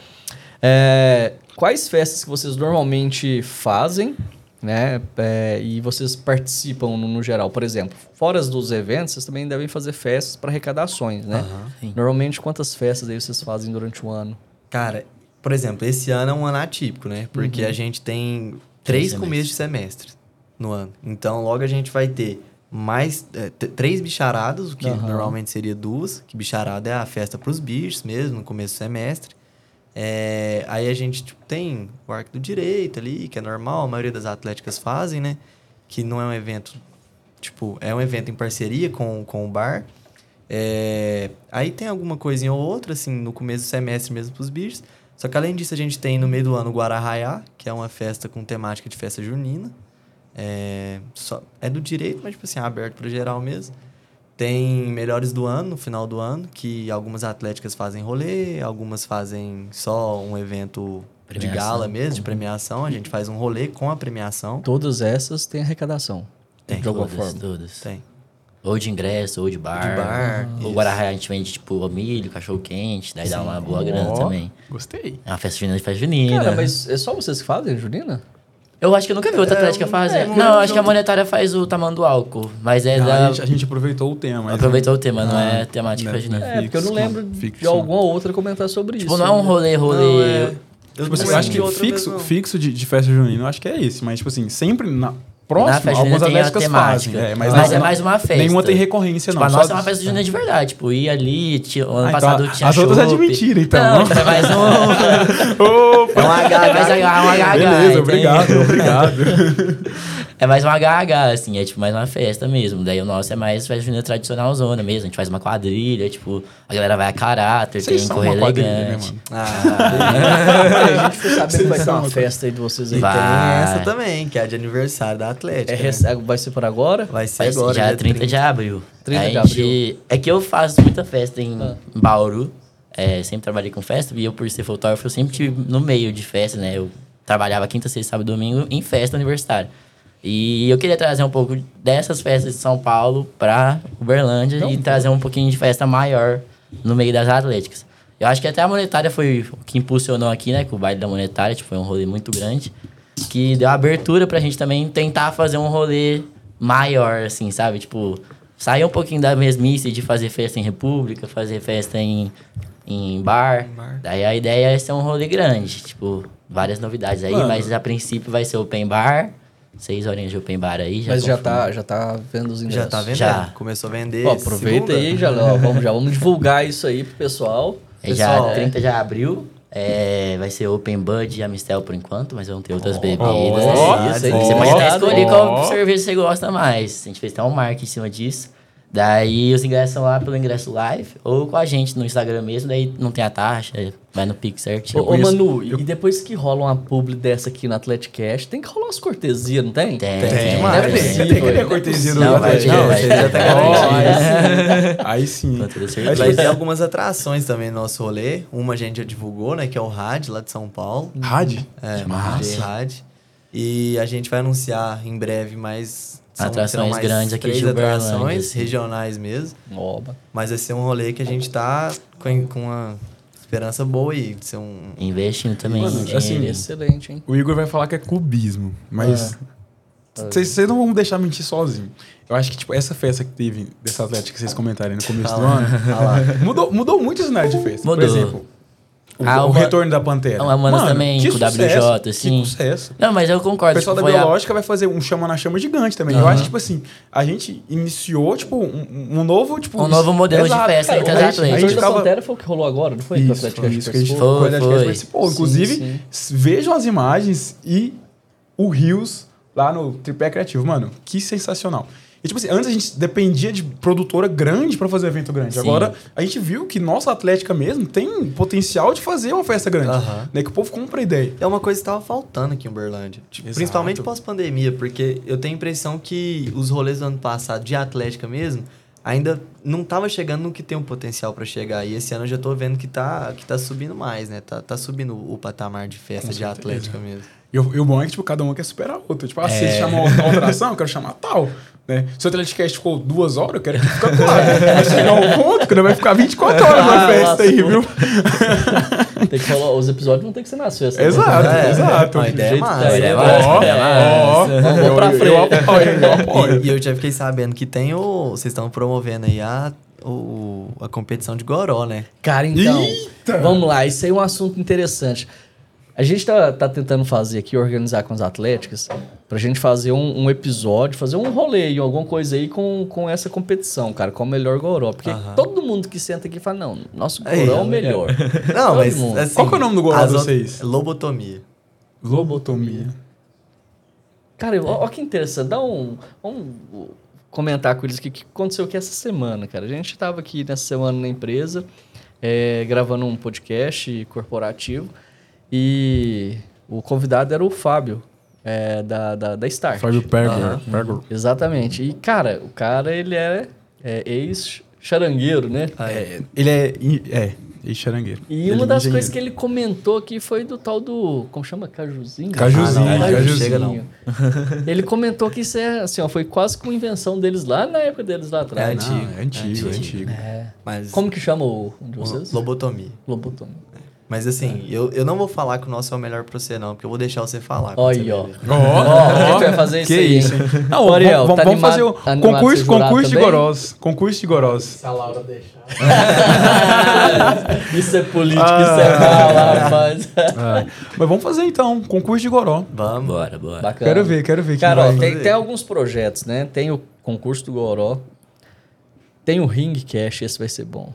Speaker 1: É, quais festas que vocês normalmente fazem, né? é, e vocês participam no, no geral? Por exemplo, fora dos eventos, vocês também devem fazer festas para arrecadações, né? Normalmente, quantas festas aí vocês fazem durante o ano?
Speaker 3: Cara, por exemplo, esse ano é um ano atípico, né? Porque a gente tem três
Speaker 4: Três
Speaker 3: começos de semestre no ano. Então, logo a gente vai ter mais é, três bicharadas, o que
Speaker 1: Aham.
Speaker 3: normalmente seria duas. Que bicharada é a festa pros bichos mesmo, no começo do semestre. É, aí a gente tipo, tem o arco do direito ali, que é normal, a maioria das atléticas fazem, né? Que não é um evento, tipo, é um evento em parceria com, com o bar. É, aí tem alguma coisinha ou outra, assim, no começo do semestre mesmo pros bichos. Só que além disso, a gente tem no meio do ano o Guararraiá, que é uma festa com temática de festa junina. É, só, é do direito, mas, tipo assim, é aberto para geral mesmo. Tem melhores do ano, no final do ano, que algumas atléticas fazem rolê, algumas fazem só um evento de
Speaker 4: Premiação.
Speaker 3: gala mesmo, de premiação. A gente faz um rolê com a premiação.
Speaker 1: Todas essas têm arrecadação.
Speaker 3: Tem,
Speaker 1: de alguma
Speaker 4: Todas,
Speaker 1: forma.
Speaker 4: todas.
Speaker 3: Tem.
Speaker 4: Ou de ingresso, ou de bar.
Speaker 3: De bar,
Speaker 4: O. Guararraia a gente vende, tipo, milho, cachorro quente, daí dá uma boa grana
Speaker 2: Ó,
Speaker 4: também.
Speaker 2: Gostei.
Speaker 4: É uma festa junina de festa junina.
Speaker 1: Cara, mas é só vocês que fazem, Julina?
Speaker 4: Eu acho que eu nunca vi outra
Speaker 3: É,
Speaker 4: atlética
Speaker 3: um-
Speaker 4: fazer.
Speaker 3: é,
Speaker 4: não, eu acho que a monetária faz o tamanho do álcool. Mas é
Speaker 2: Não,
Speaker 4: da.
Speaker 2: a, gente, a gente aproveitou o tema. mas-
Speaker 4: Aproveitou o tema, não é
Speaker 2: Ah,
Speaker 4: temática
Speaker 2: né,
Speaker 4: junina.
Speaker 1: É, porque eu não
Speaker 2: Fixo,
Speaker 1: lembro de
Speaker 2: fixo.
Speaker 1: alguma outra comentar sobre
Speaker 4: Tipo,
Speaker 1: isso.
Speaker 4: não é um
Speaker 1: né?
Speaker 4: rolê, rolê.
Speaker 3: Não, é- Eu
Speaker 2: Tipo assim,
Speaker 3: não
Speaker 2: eu acho
Speaker 3: de
Speaker 2: que fixo,
Speaker 3: mesmo, não.
Speaker 2: fixo de, de festa junina, eu acho que é esse. Mas, tipo assim, sempre na
Speaker 4: festa
Speaker 2: algumas atléticas fazem. É, mas
Speaker 4: Mas
Speaker 2: não-
Speaker 4: é mais uma festa.
Speaker 2: Nenhuma tem recorrência,
Speaker 4: Tipo,
Speaker 2: não.
Speaker 4: a
Speaker 2: só
Speaker 4: nossa é uma festa junina de verdade. Tipo, ir ali, tinha, ano
Speaker 2: Ah, então
Speaker 4: passado
Speaker 2: a-
Speaker 4: tinha
Speaker 2: as outras é de mentira, então.
Speaker 4: Não, é mais um...
Speaker 2: Opa!
Speaker 4: é um HH, é mais um HH.
Speaker 2: Beleza,
Speaker 4: entende?
Speaker 2: obrigado, obrigado.
Speaker 4: É mais um HH, assim, é tipo mais uma festa mesmo. Daí o nosso é mais festa junina tradicional zona mesmo. A gente faz uma quadrilha, tipo, a galera vai a caráter,
Speaker 2: Vocês
Speaker 4: tem
Speaker 2: são
Speaker 4: correr
Speaker 2: uma né,
Speaker 4: elegante.
Speaker 2: mano?
Speaker 3: Ah,
Speaker 1: a gente ficou sabendo que vai ter
Speaker 2: Vocês
Speaker 1: uma festa aí de vocês aí.
Speaker 4: Vai.
Speaker 3: tem essa também, que é a de aniversário da Atlética.
Speaker 1: É,
Speaker 3: né?
Speaker 1: rec- vai ser por agora?
Speaker 3: Vai ser
Speaker 4: Vai ser
Speaker 3: agora,
Speaker 4: já
Speaker 3: dia
Speaker 4: 30 de abril.
Speaker 1: 30
Speaker 4: A
Speaker 1: de
Speaker 4: gente- É que eu faço muita festa em
Speaker 1: Ah.
Speaker 4: Bauru. É, sempre trabalhei com festa. E eu, por ser fotógrafo, eu sempre tive no meio de festa, né? Eu trabalhava quinta, sexta, sábado e domingo em festa universitária. E eu queria trazer um pouco dessas festas de São Paulo pra Uberlândia e trazer um pouquinho de festa maior no meio das atléticas. Eu acho que até a monetária foi o que impulsionou aqui, né? Com o baile da monetária, tipo, foi um rolê muito grande. Que deu abertura pra gente também tentar fazer um rolê maior, assim, sabe? Tipo, sair um pouquinho da mesmice de fazer festa em república, fazer festa em, em bar.
Speaker 3: bar.
Speaker 4: Daí a ideia é ser um rolê grande, tipo, várias novidades aí,
Speaker 2: Mano.
Speaker 4: mas a princípio vai ser open bar. Seis horinhas de open bar aí. Já
Speaker 1: Mas já tá, já tá vendo os ingressos.
Speaker 3: Já tá vendendo.
Speaker 4: Já.
Speaker 3: Começou a vender.
Speaker 1: Ó, aproveita
Speaker 3: segunda.
Speaker 1: aí, já, ó, vamos, já vamos divulgar isso aí pro pessoal.
Speaker 4: É já
Speaker 3: Pessoal,
Speaker 4: 30 de abril. É, vai ser Open Bud e Amistel por enquanto, mas vão ter outras bebidas.
Speaker 2: ó,
Speaker 4: né?
Speaker 1: isso aí,
Speaker 4: você pode até escolher qual cerveja você gosta mais. A gente fez até um marketing em cima disso. Daí os ingressos são lá pelo ingresso live ou com a gente no Instagram mesmo, daí não tem a taxa, vai no Pix certinho.
Speaker 1: Ô, ô, Manu, e depois que rola uma publi dessa aqui no Athletic Cash, tem que rolar umas cortesias, não tem?
Speaker 4: Tem,
Speaker 3: Tem
Speaker 4: tem.
Speaker 3: demais.
Speaker 1: Não é possível.
Speaker 2: Tem que ter
Speaker 1: é
Speaker 2: cortesia
Speaker 4: vai,
Speaker 2: Atlético. Aí sim.
Speaker 3: Vai ter algumas atrações também no nosso rolê. Uma a gente já divulgou, né? Que é o RAD, lá de São Paulo.
Speaker 2: Rádio?
Speaker 3: É,
Speaker 4: Massa.
Speaker 3: RAD. E a gente vai anunciar em breve mais... são-
Speaker 4: Atrações grandes aqui
Speaker 3: três
Speaker 4: de Uberlândia,
Speaker 3: atrações
Speaker 4: assim.
Speaker 3: regionais mesmo.
Speaker 1: Oba.
Speaker 3: Mas vai ser um rolê que a gente tá com, com uma esperança boa aí. De ser um...
Speaker 4: Investindo também
Speaker 2: Mano, assim,
Speaker 1: Excelente, hein?
Speaker 2: O Igor vai falar que é clubismo, mas vocês não vão deixar mentir sozinho. Eu acho que, tipo, essa festa que teve dessa Atlética que vocês comentaram no começo do ano, mudou, mudou muito o cenário de festa. Por
Speaker 4: Mudou.
Speaker 2: exemplo, o,
Speaker 4: Ah,
Speaker 2: o
Speaker 4: uma-
Speaker 2: retorno da Pantera.
Speaker 4: Ah, Manas também, com o
Speaker 2: sucesso,
Speaker 4: WJ, assim.
Speaker 2: Que sucesso.
Speaker 4: Não, mas eu
Speaker 2: O
Speaker 4: concordo.
Speaker 2: pessoal da
Speaker 4: tipo, foi a-
Speaker 2: Biológica vai fazer um chama na chama gigante também. Eu
Speaker 4: Aham.
Speaker 2: acho que, tipo assim, a gente iniciou, tipo, um, um novo, tipo...
Speaker 4: Um novo modelo de
Speaker 2: Exato,
Speaker 4: festa
Speaker 2: cara,
Speaker 4: entre
Speaker 2: a gente-. A gente
Speaker 1: gente da
Speaker 2: ficava...
Speaker 1: Pantera foi o que rolou agora, não foi? O
Speaker 2: Isso,
Speaker 1: Atlético
Speaker 2: isso que a gente foi,
Speaker 4: Foi,
Speaker 2: o
Speaker 4: foi.
Speaker 1: Sim,
Speaker 2: Inclusive,
Speaker 1: sim.
Speaker 2: vejam as imagens e o Rios lá no Tripé Criativo. Mano, que sensacional. E, tipo assim, antes a gente dependia de produtora grande pra fazer evento grande.
Speaker 4: Sim.
Speaker 2: Agora, a gente viu que nossa Atlética mesmo tem potencial de fazer uma festa grande. Né? Que o povo compra a ideia.
Speaker 3: É uma coisa que estava faltando aqui em Uberlândia. Tipo,
Speaker 2: Exato.
Speaker 3: principalmente pós-pandemia, porque eu tenho a impressão que os rolês do ano passado, de Atlética mesmo, ainda não tava chegando no que tem um potencial para chegar. E esse ano eu já tô vendo que tá, que tá subindo mais, né? Tá, tá subindo o patamar de festa
Speaker 2: Com
Speaker 3: de
Speaker 2: certeza.
Speaker 3: Atlética mesmo.
Speaker 2: E o, e o bom é que, tipo, cada um quer superar outro. Tipo, ah, se
Speaker 4: É.
Speaker 2: eles chamam uma alteração, eu quero chamar tal. Né? Se o Atleticast ficou duas horas, eu quero que fique quatro. Vai chegar um ponto que não vai ficar 24 horas na
Speaker 1: Ah,
Speaker 2: festa aí,
Speaker 1: lascou.
Speaker 2: viu?
Speaker 1: Tem que rolar, os episódios vão ter que ser nas festas. né?
Speaker 2: Exato,
Speaker 3: É,
Speaker 2: exato.
Speaker 3: ideia é
Speaker 1: jeito
Speaker 3: massa.
Speaker 1: tá aí,
Speaker 4: É
Speaker 1: né?
Speaker 4: massa, é massa.
Speaker 1: Vamos
Speaker 2: eu-
Speaker 1: pra frente.
Speaker 2: Eu apoio, eu apoio.
Speaker 3: E, e eu já fiquei sabendo que tem o. Vocês estão promovendo aí a, o, a competição de Goró, né?
Speaker 1: Cara, então,
Speaker 2: Eita!
Speaker 1: vamos lá, isso aí é um assunto interessante. A gente tá, tá tentando fazer aqui, organizar com as atléticas, pra gente fazer um, um episódio, fazer um rolê, alguma coisa aí com, com essa competição, cara, com o melhor goró. Porque
Speaker 3: Aham.
Speaker 1: todo mundo que senta aqui fala, não, nosso goró
Speaker 3: Aí,
Speaker 1: é o melhor.
Speaker 3: Não,
Speaker 1: Todo
Speaker 3: mas.
Speaker 1: mundo.
Speaker 3: Assim,
Speaker 2: Qual que é o nome do goró
Speaker 3: as
Speaker 2: de vocês?
Speaker 3: Lobotomia.
Speaker 2: Lobotomia.
Speaker 1: Cara, ó que interessante, dá um... Vamos comentar com eles o que, que aconteceu aqui essa semana, cara. A gente tava aqui nessa semana na empresa, é, gravando um podcast corporativo, e o convidado era o Fábio, é, da, da, da Start.
Speaker 2: Fábio Perger.
Speaker 3: Aham.
Speaker 2: Perger.
Speaker 1: Exatamente. E, cara, o cara, ele é, é ex-charangueiro, né?
Speaker 2: É, ele é. É, e charangueiro.
Speaker 1: E
Speaker 2: Ele
Speaker 1: uma
Speaker 2: é
Speaker 1: das
Speaker 2: engenheiro.
Speaker 1: coisas que ele comentou aqui foi do tal do. Como chama? Cajuzinho?
Speaker 2: Cajuzinho,
Speaker 3: Ah, não,
Speaker 2: cajuzinho.
Speaker 3: chega não.
Speaker 1: ele comentou que isso é assim, ó, foi quase como invenção deles lá na época deles lá atrás.
Speaker 3: É
Speaker 2: Não,
Speaker 3: antigo.
Speaker 2: é antigo, é antigo.
Speaker 1: É.
Speaker 3: Mas.
Speaker 1: Como que chama o um de vocês?
Speaker 3: Lobotomia.
Speaker 1: Lobotomia.
Speaker 3: Mas assim, eu, eu não vou falar que o nosso é o melhor pra você, não, porque eu vou deixar você falar.
Speaker 1: Olha ó.
Speaker 2: Ó,
Speaker 1: gente vai fazer isso
Speaker 2: que
Speaker 1: aí,
Speaker 2: isso? Não,
Speaker 1: Ô, Ariel,
Speaker 2: vamos,
Speaker 1: tá
Speaker 2: vamos
Speaker 1: animado-
Speaker 2: fazer o
Speaker 1: tá
Speaker 2: concurso, concurso de gorós. Concurso de gorós.
Speaker 5: Se a Laura deixar.
Speaker 1: isso é político,
Speaker 2: Ah.
Speaker 1: isso é bala, rapaz.
Speaker 2: Ah, mas vamos fazer então, concurso de goró.
Speaker 3: Vamos.
Speaker 4: Bora, bora.
Speaker 1: Bacana.
Speaker 2: Quero ver, quero ver.
Speaker 1: Cara, ó, tem, tem alguns projetos, né? Tem o concurso do Goró. Tem o Ring Cash, esse vai ser bom.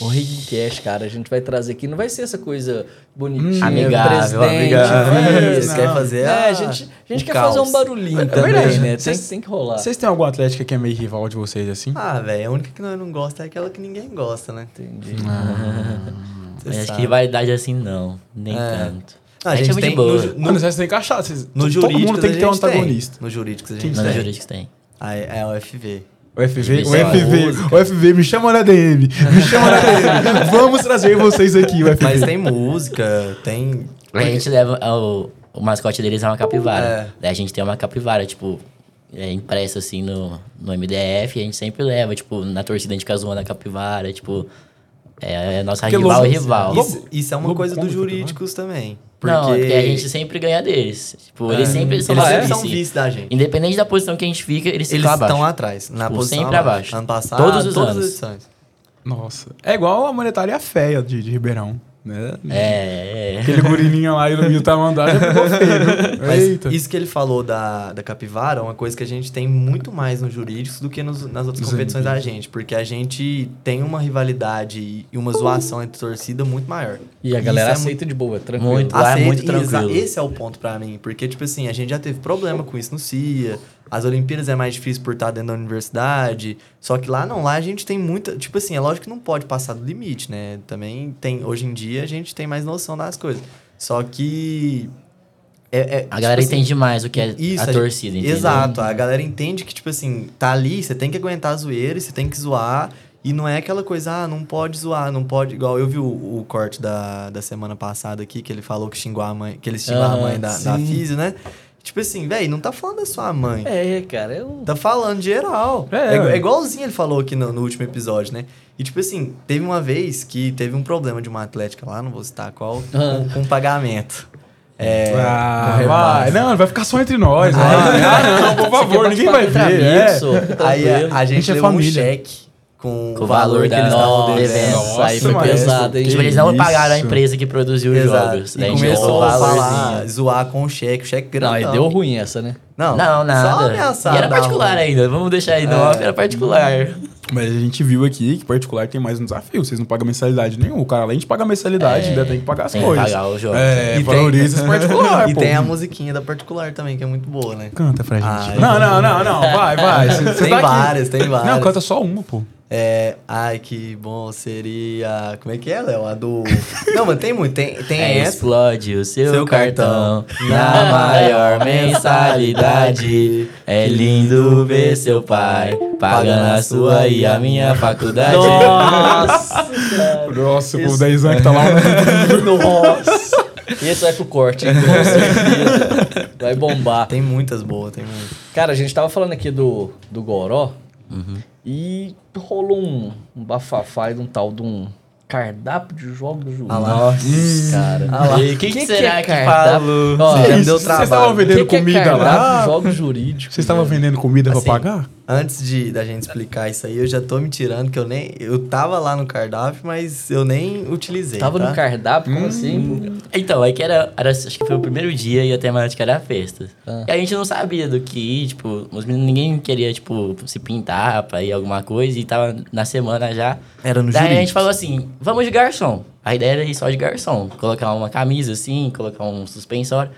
Speaker 1: O Ring Cash, cara, a gente vai trazer aqui. Não vai ser essa coisa bonitinha,
Speaker 4: Amigável,
Speaker 1: presidente,
Speaker 3: amigável. Você quer fazer
Speaker 1: É,
Speaker 3: a-
Speaker 1: a gente, a gente quer
Speaker 3: caos.
Speaker 1: fazer um barulhinho
Speaker 2: É
Speaker 1: também,
Speaker 2: verdade.
Speaker 1: né? Tem,
Speaker 2: Vocês-
Speaker 1: tem que rolar.
Speaker 2: Vocês têm alguma atlética que é meio rival de vocês assim?
Speaker 3: Ah, velho, a única que nós não gosta é aquela que ninguém gosta, né?
Speaker 1: Entendi.
Speaker 4: Mas acho
Speaker 3: sabe.
Speaker 4: que rivalidade assim não, nem
Speaker 3: É.
Speaker 4: tanto.
Speaker 3: Ah,
Speaker 4: a gente é muito
Speaker 3: tem
Speaker 4: de boa.
Speaker 3: no, no,
Speaker 2: Mano, vocês têm que achar. Vocês,
Speaker 3: no
Speaker 2: todo mundo tem que ter um antagonista.
Speaker 3: No jurídico a gente
Speaker 4: Não,
Speaker 3: tem.
Speaker 4: no jurídico tem.
Speaker 3: Ah, é, é o FV.
Speaker 2: O FV, o FV, o FV, me chama na DM, me chama na DM. Vamos trazer vocês aqui, o FV.
Speaker 3: Mas tem música, tem.
Speaker 4: A gente leva. O, o mascote deles é uma capivara.
Speaker 3: É.
Speaker 4: Daí a gente tem uma capivara, tipo, é, impressa assim no, no MDF, e a gente sempre leva, tipo, na torcida a gente fica zoando a capivara, tipo. É, é nossa
Speaker 2: Porque
Speaker 4: rival
Speaker 2: lobo-
Speaker 4: e rival.
Speaker 3: Isso, isso é uma
Speaker 2: Lobo
Speaker 3: coisa dos jurídicos também. Porque,
Speaker 4: Não, é porque a gente sempre ganha deles. Tipo, eles
Speaker 3: É.
Speaker 4: sempre são
Speaker 3: eles sempre são
Speaker 4: vice.
Speaker 3: da gente.
Speaker 4: Independente da posição que a gente fica, eles,
Speaker 3: Eles
Speaker 4: abaixo.
Speaker 3: estão atrás, na
Speaker 4: Tipo,
Speaker 3: posição
Speaker 4: sempre abaixo.
Speaker 3: Ano passado,
Speaker 4: Todos os
Speaker 3: todas
Speaker 4: anos.
Speaker 3: edições.
Speaker 2: Nossa, é igual a monetária feia de, de Ribeirão, né?
Speaker 4: É, é.
Speaker 2: Aquele gurininho lá e no meio tá mandado já ficou feio, viu?
Speaker 3: Mas
Speaker 2: Eita.
Speaker 3: isso que ele falou da, da capivara é uma coisa que a gente tem muito mais nos jurídicos do que nos- nas outras competições da gente. Porque a gente tem uma rivalidade e uma zoação entre torcida muito maior.
Speaker 1: E a
Speaker 3: Isso
Speaker 1: galera
Speaker 3: é
Speaker 1: aceita de boa, tranquilo.
Speaker 4: Muito. Lá é
Speaker 3: Aceita-
Speaker 4: muito tranquilo.
Speaker 3: Esse é o ponto pra mim. Porque, tipo assim, a gente já teve problema com isso no CIA. As Olimpíadas é mais difícil por estar dentro da universidade. Só que lá não, lá a gente tem muita. Tipo assim, é lógico que não pode passar do limite, né? Também tem. Hoje em dia a gente tem mais noção das coisas. Só que. é- é,
Speaker 4: A galera
Speaker 3: tipo assim,
Speaker 4: entende mais o que é
Speaker 3: isso,
Speaker 4: a
Speaker 3: a
Speaker 4: torcida, entendeu?
Speaker 3: Exato, a galera entende que, tipo assim, tá ali, você tem que aguentar a zoeira, você tem que zoar. E não é aquela coisa, ah, não pode zoar, não pode. Igual eu vi o, o corte da, da semana passada aqui, que ele falou que xingou a mãe, que ele xingou a
Speaker 1: Aham,
Speaker 3: mãe da, da. Físio, né? Tipo assim, velho, não tá falando da sua mãe.
Speaker 1: É, cara, eu...
Speaker 3: Tá falando geral.
Speaker 2: É,
Speaker 3: É, é,
Speaker 2: ué.
Speaker 3: igualzinho ele falou aqui no, no último episódio, né? E tipo assim, teve uma vez que teve um problema de uma atlética lá, não vou citar qual, com, com pagamento. É,
Speaker 2: Ah,
Speaker 3: com
Speaker 2: vai. Não, vai ficar só entre nós.
Speaker 3: Ah,
Speaker 2: vai. Ah, não, por favor, ninguém vai ver. É.
Speaker 3: Aí a, a gente,
Speaker 2: gente é
Speaker 3: levou um
Speaker 2: família.
Speaker 3: cheque com,
Speaker 4: Com o valor
Speaker 3: que eles estavam devendo.
Speaker 1: Nossa, aí foi
Speaker 2: mas-
Speaker 1: pesado, hein?
Speaker 4: Tipo, eles não pagaram a empresa que produziu os
Speaker 3: Exato.
Speaker 4: jogos.
Speaker 3: E
Speaker 4: a gente
Speaker 3: começou
Speaker 4: o
Speaker 3: a falar, zoar com o cheque, o cheque
Speaker 1: Não,
Speaker 3: grandão.
Speaker 1: aí deu ruim essa, né?
Speaker 3: Não,
Speaker 4: Não,
Speaker 3: Só
Speaker 4: nada. E era particular ainda. Vamos deixar aí no
Speaker 3: É.
Speaker 4: off, era particular.
Speaker 2: Mas a gente viu aqui que particular tem mais um desafio. Vocês não pagam mensalidade nenhuma. O cara, além de pagar mensalidade,
Speaker 4: É,
Speaker 2: ainda tem que pagar as
Speaker 4: tem que
Speaker 2: coisas.
Speaker 4: pagar os jogos.
Speaker 2: É,
Speaker 3: E tem-
Speaker 2: valoriza esse particular,
Speaker 3: E
Speaker 2: pô.
Speaker 3: tem a musiquinha da particular também, que é muito boa, né?
Speaker 2: Canta pra gente.
Speaker 3: Ai.
Speaker 2: não, não, não, não. Vai, vai. Cê- cê
Speaker 3: tem
Speaker 2: tá aqui.
Speaker 3: várias, tem várias.
Speaker 2: Não, canta só uma, pô.
Speaker 3: É, ai, que bom seria. Como é que é, Léo? A do. Não, mas tem muito. Tem, tem
Speaker 4: É,
Speaker 3: essa.
Speaker 4: explode o seu,
Speaker 3: Seu
Speaker 4: cartão,
Speaker 3: cartão
Speaker 4: na maior mensalidade. É lindo ver seu pai pagando a sua e a minha faculdade.
Speaker 1: Nossa.
Speaker 2: Nossa, 10 anos que tá lá.
Speaker 1: Nossa. Esse vai pro corte, hein? Com certeza. Vai bombar.
Speaker 3: Tem muitas boas, tem muitas.
Speaker 1: Cara, a gente tava falando aqui do, do Goró e rolou um, um bafafá de um tal de um, Cardápio de jogos jurídicos.
Speaker 3: Ah.
Speaker 1: Nossa, cara.
Speaker 4: Ah lá. E quem que será que falou?
Speaker 1: Ó,
Speaker 3: Sim,
Speaker 2: Que
Speaker 3: já me
Speaker 2: isso?
Speaker 3: deu
Speaker 2: Vocês
Speaker 3: trabalho.
Speaker 2: estavam
Speaker 1: o
Speaker 2: vendendo
Speaker 1: que, que é
Speaker 2: comida
Speaker 1: cardápio
Speaker 2: lá?
Speaker 1: de jogos jurídicos?
Speaker 2: Vocês estavam vendendo comida
Speaker 3: Assim,
Speaker 2: pra pagar?
Speaker 3: Antes de da gente explicar isso aí, eu já tô me tirando que eu nem. Eu tava lá no cardápio, mas eu nem utilizei.
Speaker 1: Tava
Speaker 3: tá?
Speaker 1: no cardápio? Como assim?
Speaker 4: Então, é que era, era. Acho que foi o primeiro dia e a temática era a festa.
Speaker 1: Ah.
Speaker 4: E a gente não sabia do que ir, tipo, os meninos, ninguém queria, tipo, se pintar pra ir alguma coisa e tava na semana já.
Speaker 3: Era no
Speaker 4: Daí a gente falou assim: vamos de garçom. A ideia era ir só de garçom. Colocar uma camisa assim, colocar um suspensório.